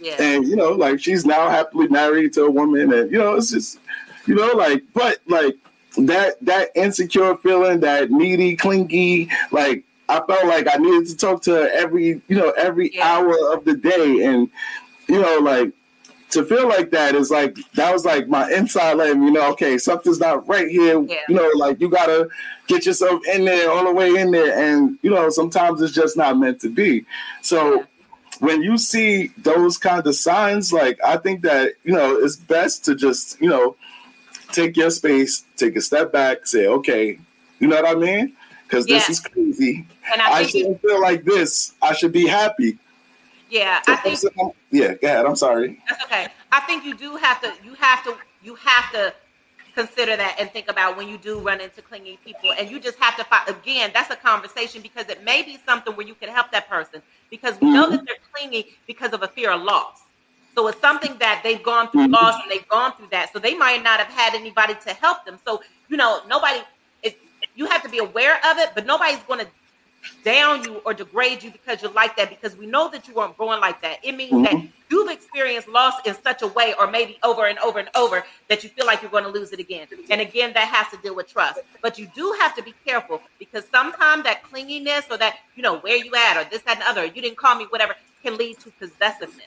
Yeah. And you know, like she's now happily married to a woman, and you know, it's just, you know, like, but like that that insecure feeling, that needy, clingy, like I felt like I needed to talk to her every, you know, every yeah. hour of the day, and you know, like to feel like that is like that was like my inside letting you know, okay, something's not right here. Yeah. You know, like you gotta get yourself in there all the way in there, and you know, sometimes it's just not meant to be. So. When you see those kind of signs, like I think that you know it's best to just you know take your space, take a step back, say, okay, you know what I mean? Because yeah. this is crazy. And I, I shouldn't feel like this. I should be happy. Yeah, so I think. Um, yeah, go ahead. I'm sorry. That's okay. I think you do have to. You have to. You have to consider that and think about when you do run into clingy people, and you just have to find. Again, that's a conversation because it may be something where you can help that person because we mm-hmm. know that they're clingy because of a fear of loss. So it's something that they've gone through mm-hmm. loss and they've gone through that. So they might not have had anybody to help them. So you know, nobody. It, you have to be aware of it, but nobody's going to down you or degrade you because you're like that because we know that you weren't born like that. It means mm-hmm. that you've experienced loss in such a way, or maybe over and over and over, that you feel like you're going to lose it again. And again, that has to deal with trust. But you do have to be careful because sometimes that clinginess or that, you know, where you at or this, that, and other, you didn't call me, whatever, can lead to possessiveness.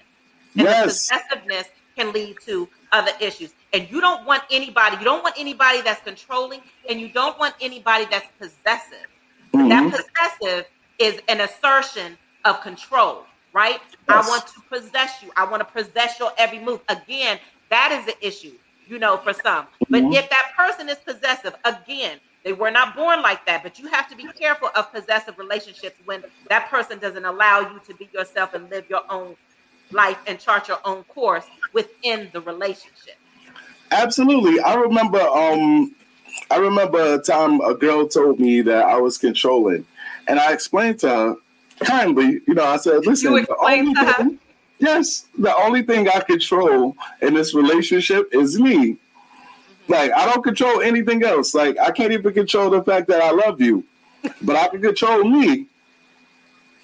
And yes. possessiveness can lead to other issues. And you don't want anybody, you don't want anybody that's controlling, and you don't want anybody that's possessive Mm-hmm. That possessive is an assertion of control, right? Yes. I want to possess you. I want to possess your every move. Again, that is the issue, you know, for some. But mm-hmm. if that person is possessive, again, they were not born like that, but you have to be careful of possessive relationships when that person doesn't allow you to be yourself and live your own life and chart your own course within the relationship. Absolutely. I remember um I remember a time a girl told me that I was controlling, and I explained to her kindly. You know, I said, "Listen, the only thing, yes, the only thing I control in this relationship is me. Like I don't control anything else. Like I can't even control the fact that I love you, but I can control me.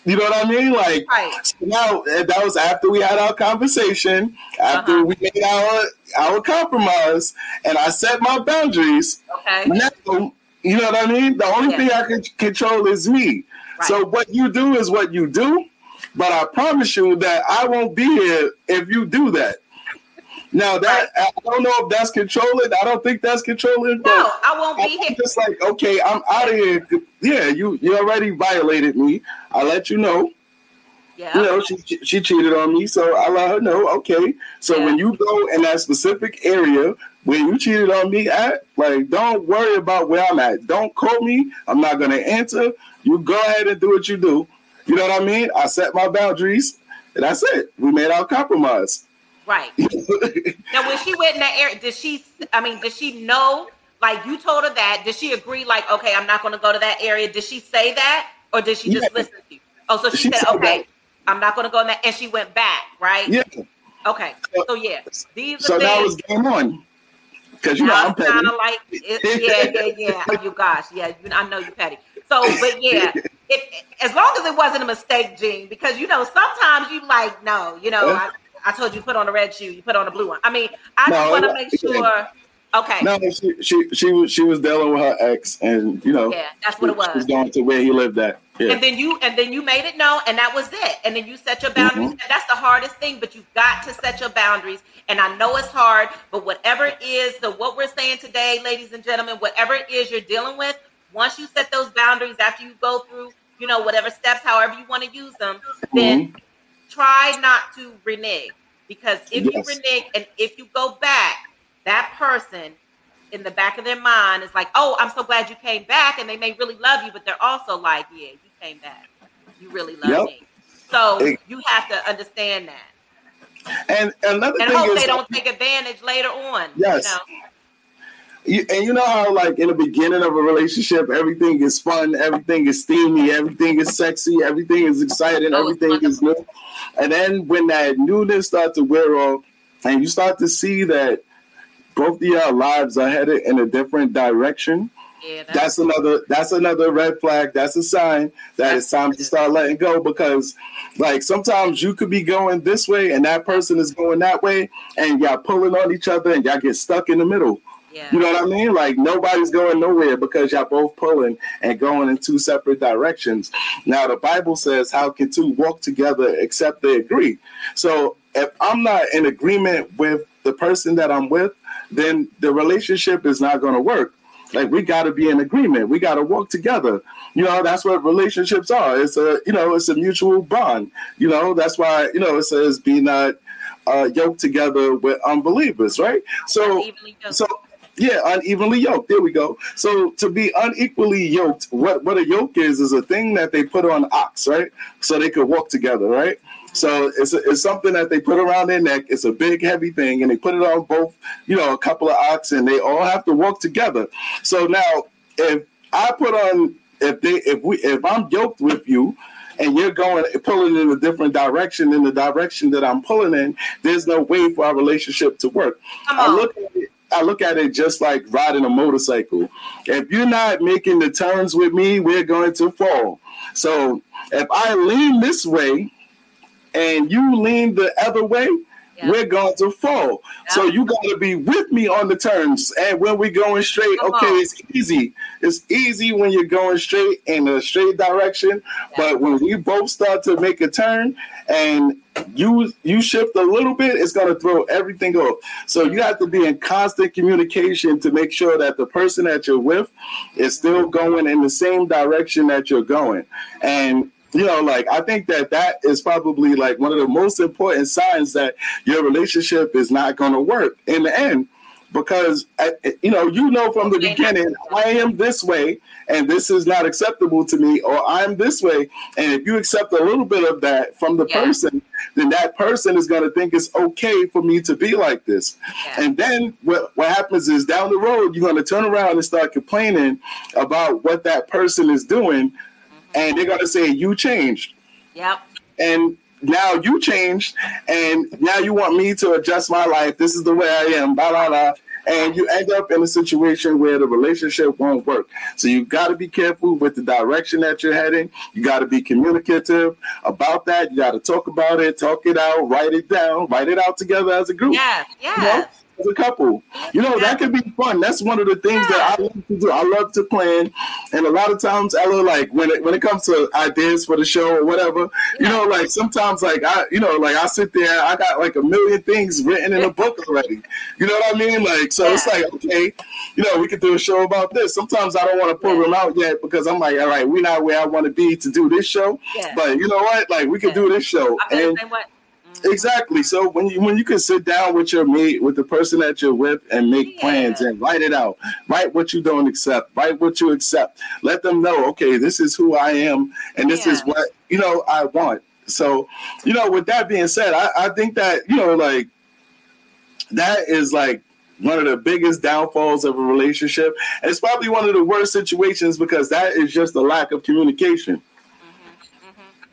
You know what I mean? Like right. so now that was after we had our conversation, after uh-huh. we made our our compromise, and I set my boundaries. Okay. Now, you know what I mean? The only yeah. thing I can control is me. Right. So what you do is what you do, but I promise you that I won't be here if you do that. Now that I don't know if that's controlling. I don't think that's controlling. No, I won't be I'm here. Just like okay, I'm out of here. Yeah, you you already violated me. I let you know. Yeah. You know, she she cheated on me, so I let her know. Okay, so yeah. when you go in that specific area where you cheated on me at, like, don't worry about where I'm at. Don't call me. I'm not gonna answer. You go ahead and do what you do. You know what I mean? I set my boundaries, and that's it. We made our compromise. Right. now, when she went in that area, did she? I mean, did she know? Like you told her that. Did she agree? Like, okay, I'm not going to go to that area. Did she say that, or did she just yeah. listen to you? Oh, so she, she said, okay, that. I'm not going to go in that, and she went back, right? Yeah. Okay. So yeah, these. So that was game one. Because you know I'm of like, it, yeah, yeah, yeah. Oh, you gosh, yeah, I know you petty. So, but yeah, it, as long as it wasn't a mistake, Gene, because you know sometimes you like no, you know. I, I told you put on a red shoe, you put on a blue one. I mean, I no, just want to make sure. Okay. No, she, she she was she was dealing with her ex, and you know, yeah, that's what it was. She was going to where he lived at. Yeah. And then you and then you made it known, and that was it. And then you set your boundaries. Mm-hmm. That's the hardest thing, but you've got to set your boundaries. And I know it's hard, but whatever it is, the what we're saying today, ladies and gentlemen, whatever it is you're dealing with, once you set those boundaries, after you go through, you know, whatever steps, however you want to use them, mm-hmm. then try not to renege. Because if yes. you renege and if you go back, that person in the back of their mind is like, oh, I'm so glad you came back. And they may really love you, but they're also like, yeah, you came back. You really love yep. me. So it, you have to understand that. And another and thing hope is, they don't take advantage later on. Yes. You know? You, and you know how, like in the beginning of a relationship, everything is fun, everything is steamy, everything is sexy, everything is exciting, oh, everything is new. And then when that newness starts to wear off, and you start to see that both of your lives are headed in a different direction, yeah, that's, that's another that's another red flag. That's a sign that it's time to start letting go because like sometimes you could be going this way and that person is going that way and y'all pulling on each other and y'all get stuck in the middle. Yeah. You know what I mean? Like nobody's going nowhere because y'all both pulling and going in two separate directions. Now the Bible says, "How can two walk together except they agree?" So if I'm not in agreement with the person that I'm with, then the relationship is not going to work. Like we got to be in agreement. We got to work together. You know, that's what relationships are. It's a, you know, it's a mutual bond. You know, that's why, you know, it says be not uh, yoked together with unbelievers, right? So, so yeah, unevenly yoked. There we go. So to be unequally yoked, what what a yoke is is a thing that they put on ox, right? So they could walk together, right? So it's, a, it's something that they put around their neck. It's a big, heavy thing, and they put it on both, you know, a couple of oxen. They all have to walk together. So now, if I put on, if they, if we, if I'm yoked with you, and you're going pulling in a different direction in the direction that I'm pulling in, there's no way for our relationship to work. I look at it, I look at it just like riding a motorcycle. If you're not making the turns with me, we're going to fall. So if I lean this way, and you lean the other way, yeah. we're going to fall. Yeah. So you got to be with me on the turns. And when we're going straight, Come okay, on. it's easy. It's easy when you're going straight in a straight direction. Yeah. But when we both start to make a turn and you you shift a little bit, it's going to throw everything off. So you have to be in constant communication to make sure that the person that you're with is still going in the same direction that you're going. And you know, like I think that that is probably like one of the most important signs that your relationship is not going to work in the end. Because you know, you know from the beginning, I am this way, and this is not acceptable to me, or I'm this way. And if you accept a little bit of that from the yeah. person, then that person is going to think it's okay for me to be like this. Yeah. And then what, what happens is down the road, you're going to turn around and start complaining about what that person is doing and they're gonna say you changed. Yep. And now you changed, and now you want me to adjust my life. This is the way I am. Blah blah blah. And you end up in a situation where the relationship won't work. So you got to be careful with the direction that you're heading. You got to be communicative about that. You got to talk about it, talk it out, write it down, write it out together as a group. Yeah, yeah. You know? As a couple. You know, that could be fun. That's one of the things yeah. that I love to do. I love to plan. And a lot of times, Ella, like when it when it comes to ideas for the show or whatever, yeah. you know, like sometimes like I you know, like I sit there, I got like a million things written in a book already. You know what I mean? Like so yeah. it's like, okay, you know, we could do a show about this. Sometimes I don't want to pull them out yet because I'm like, all right, we're not where I want to be to do this show. But you know what? Like we could do this show. and Exactly. So when you when you can sit down with your mate, with the person that you're with, and make yeah. plans and write it out. Write what you don't accept. Write what you accept. Let them know, okay, this is who I am, and this yeah. is what you know I want. So, you know, with that being said, I, I think that you know, like that is like one of the biggest downfalls of a relationship. And it's probably one of the worst situations because that is just a lack of communication.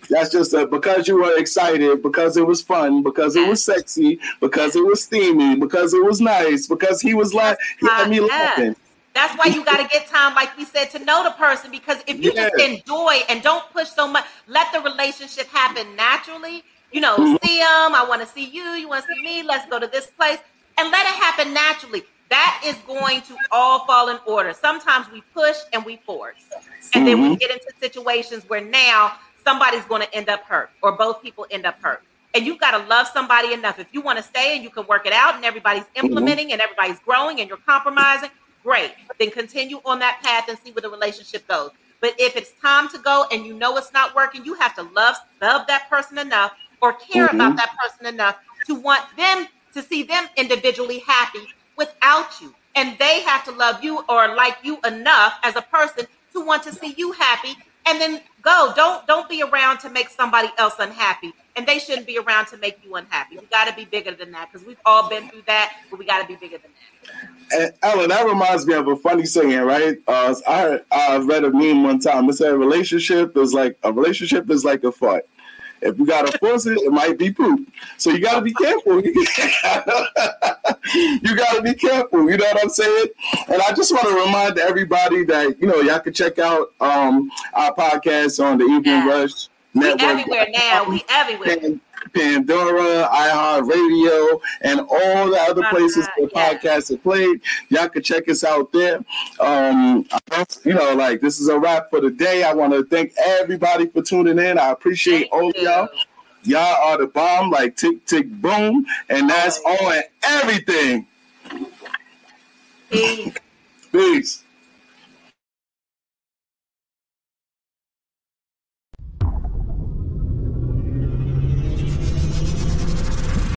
That's just a, because you were excited, because it was fun, because it was sexy, because it was steamy, because it was nice, because he was like, he had me laughing. That's why you got to get time, like we said, to know the person. Because if you yes. just enjoy and don't push so much, let the relationship happen naturally. You know, mm-hmm. see them. I want to see you. You want to see me. Let's go to this place, and let it happen naturally. That is going to all fall in order. Sometimes we push and we force, and mm-hmm. then we mm-hmm. get into situations where now somebody's going to end up hurt or both people end up hurt. And you've got to love somebody enough. If you want to stay and you can work it out and everybody's mm-hmm. implementing mm-hmm. and everybody's growing and you're compromising, great. Then continue on that path and see where the relationship goes. But if it's time to go and you know it's not working, you have to love love that person enough or care mm-hmm. about that person enough to want them to see them individually happy without you. And they have to love you or like you enough as a person to want to see you happy and then go. Don't don't be around to make somebody else unhappy, and they shouldn't be around to make you unhappy. We got to be bigger than that because we've all been through that, but we got to be bigger than that. And Ellen, that reminds me of a funny saying, right? Uh, I I read a meme one time. It said, "Relationship is like a relationship is like a fart. If you gotta force it, it might be poop. So you gotta be careful. you gotta be careful. You know what I'm saying? And I just want to remind everybody that you know y'all can check out um, our podcast on the Evening yeah. Rush Network. We everywhere now. We everywhere. Pandora, iHeartRadio, and all the other places where yeah. podcasts are played. Y'all can check us out there. Um, you know, like this is a wrap for the day. I want to thank everybody for tuning in. I appreciate thank all of y'all. Y'all are the bomb, like tick tick boom, and that's oh, on everything. Peace. Peace.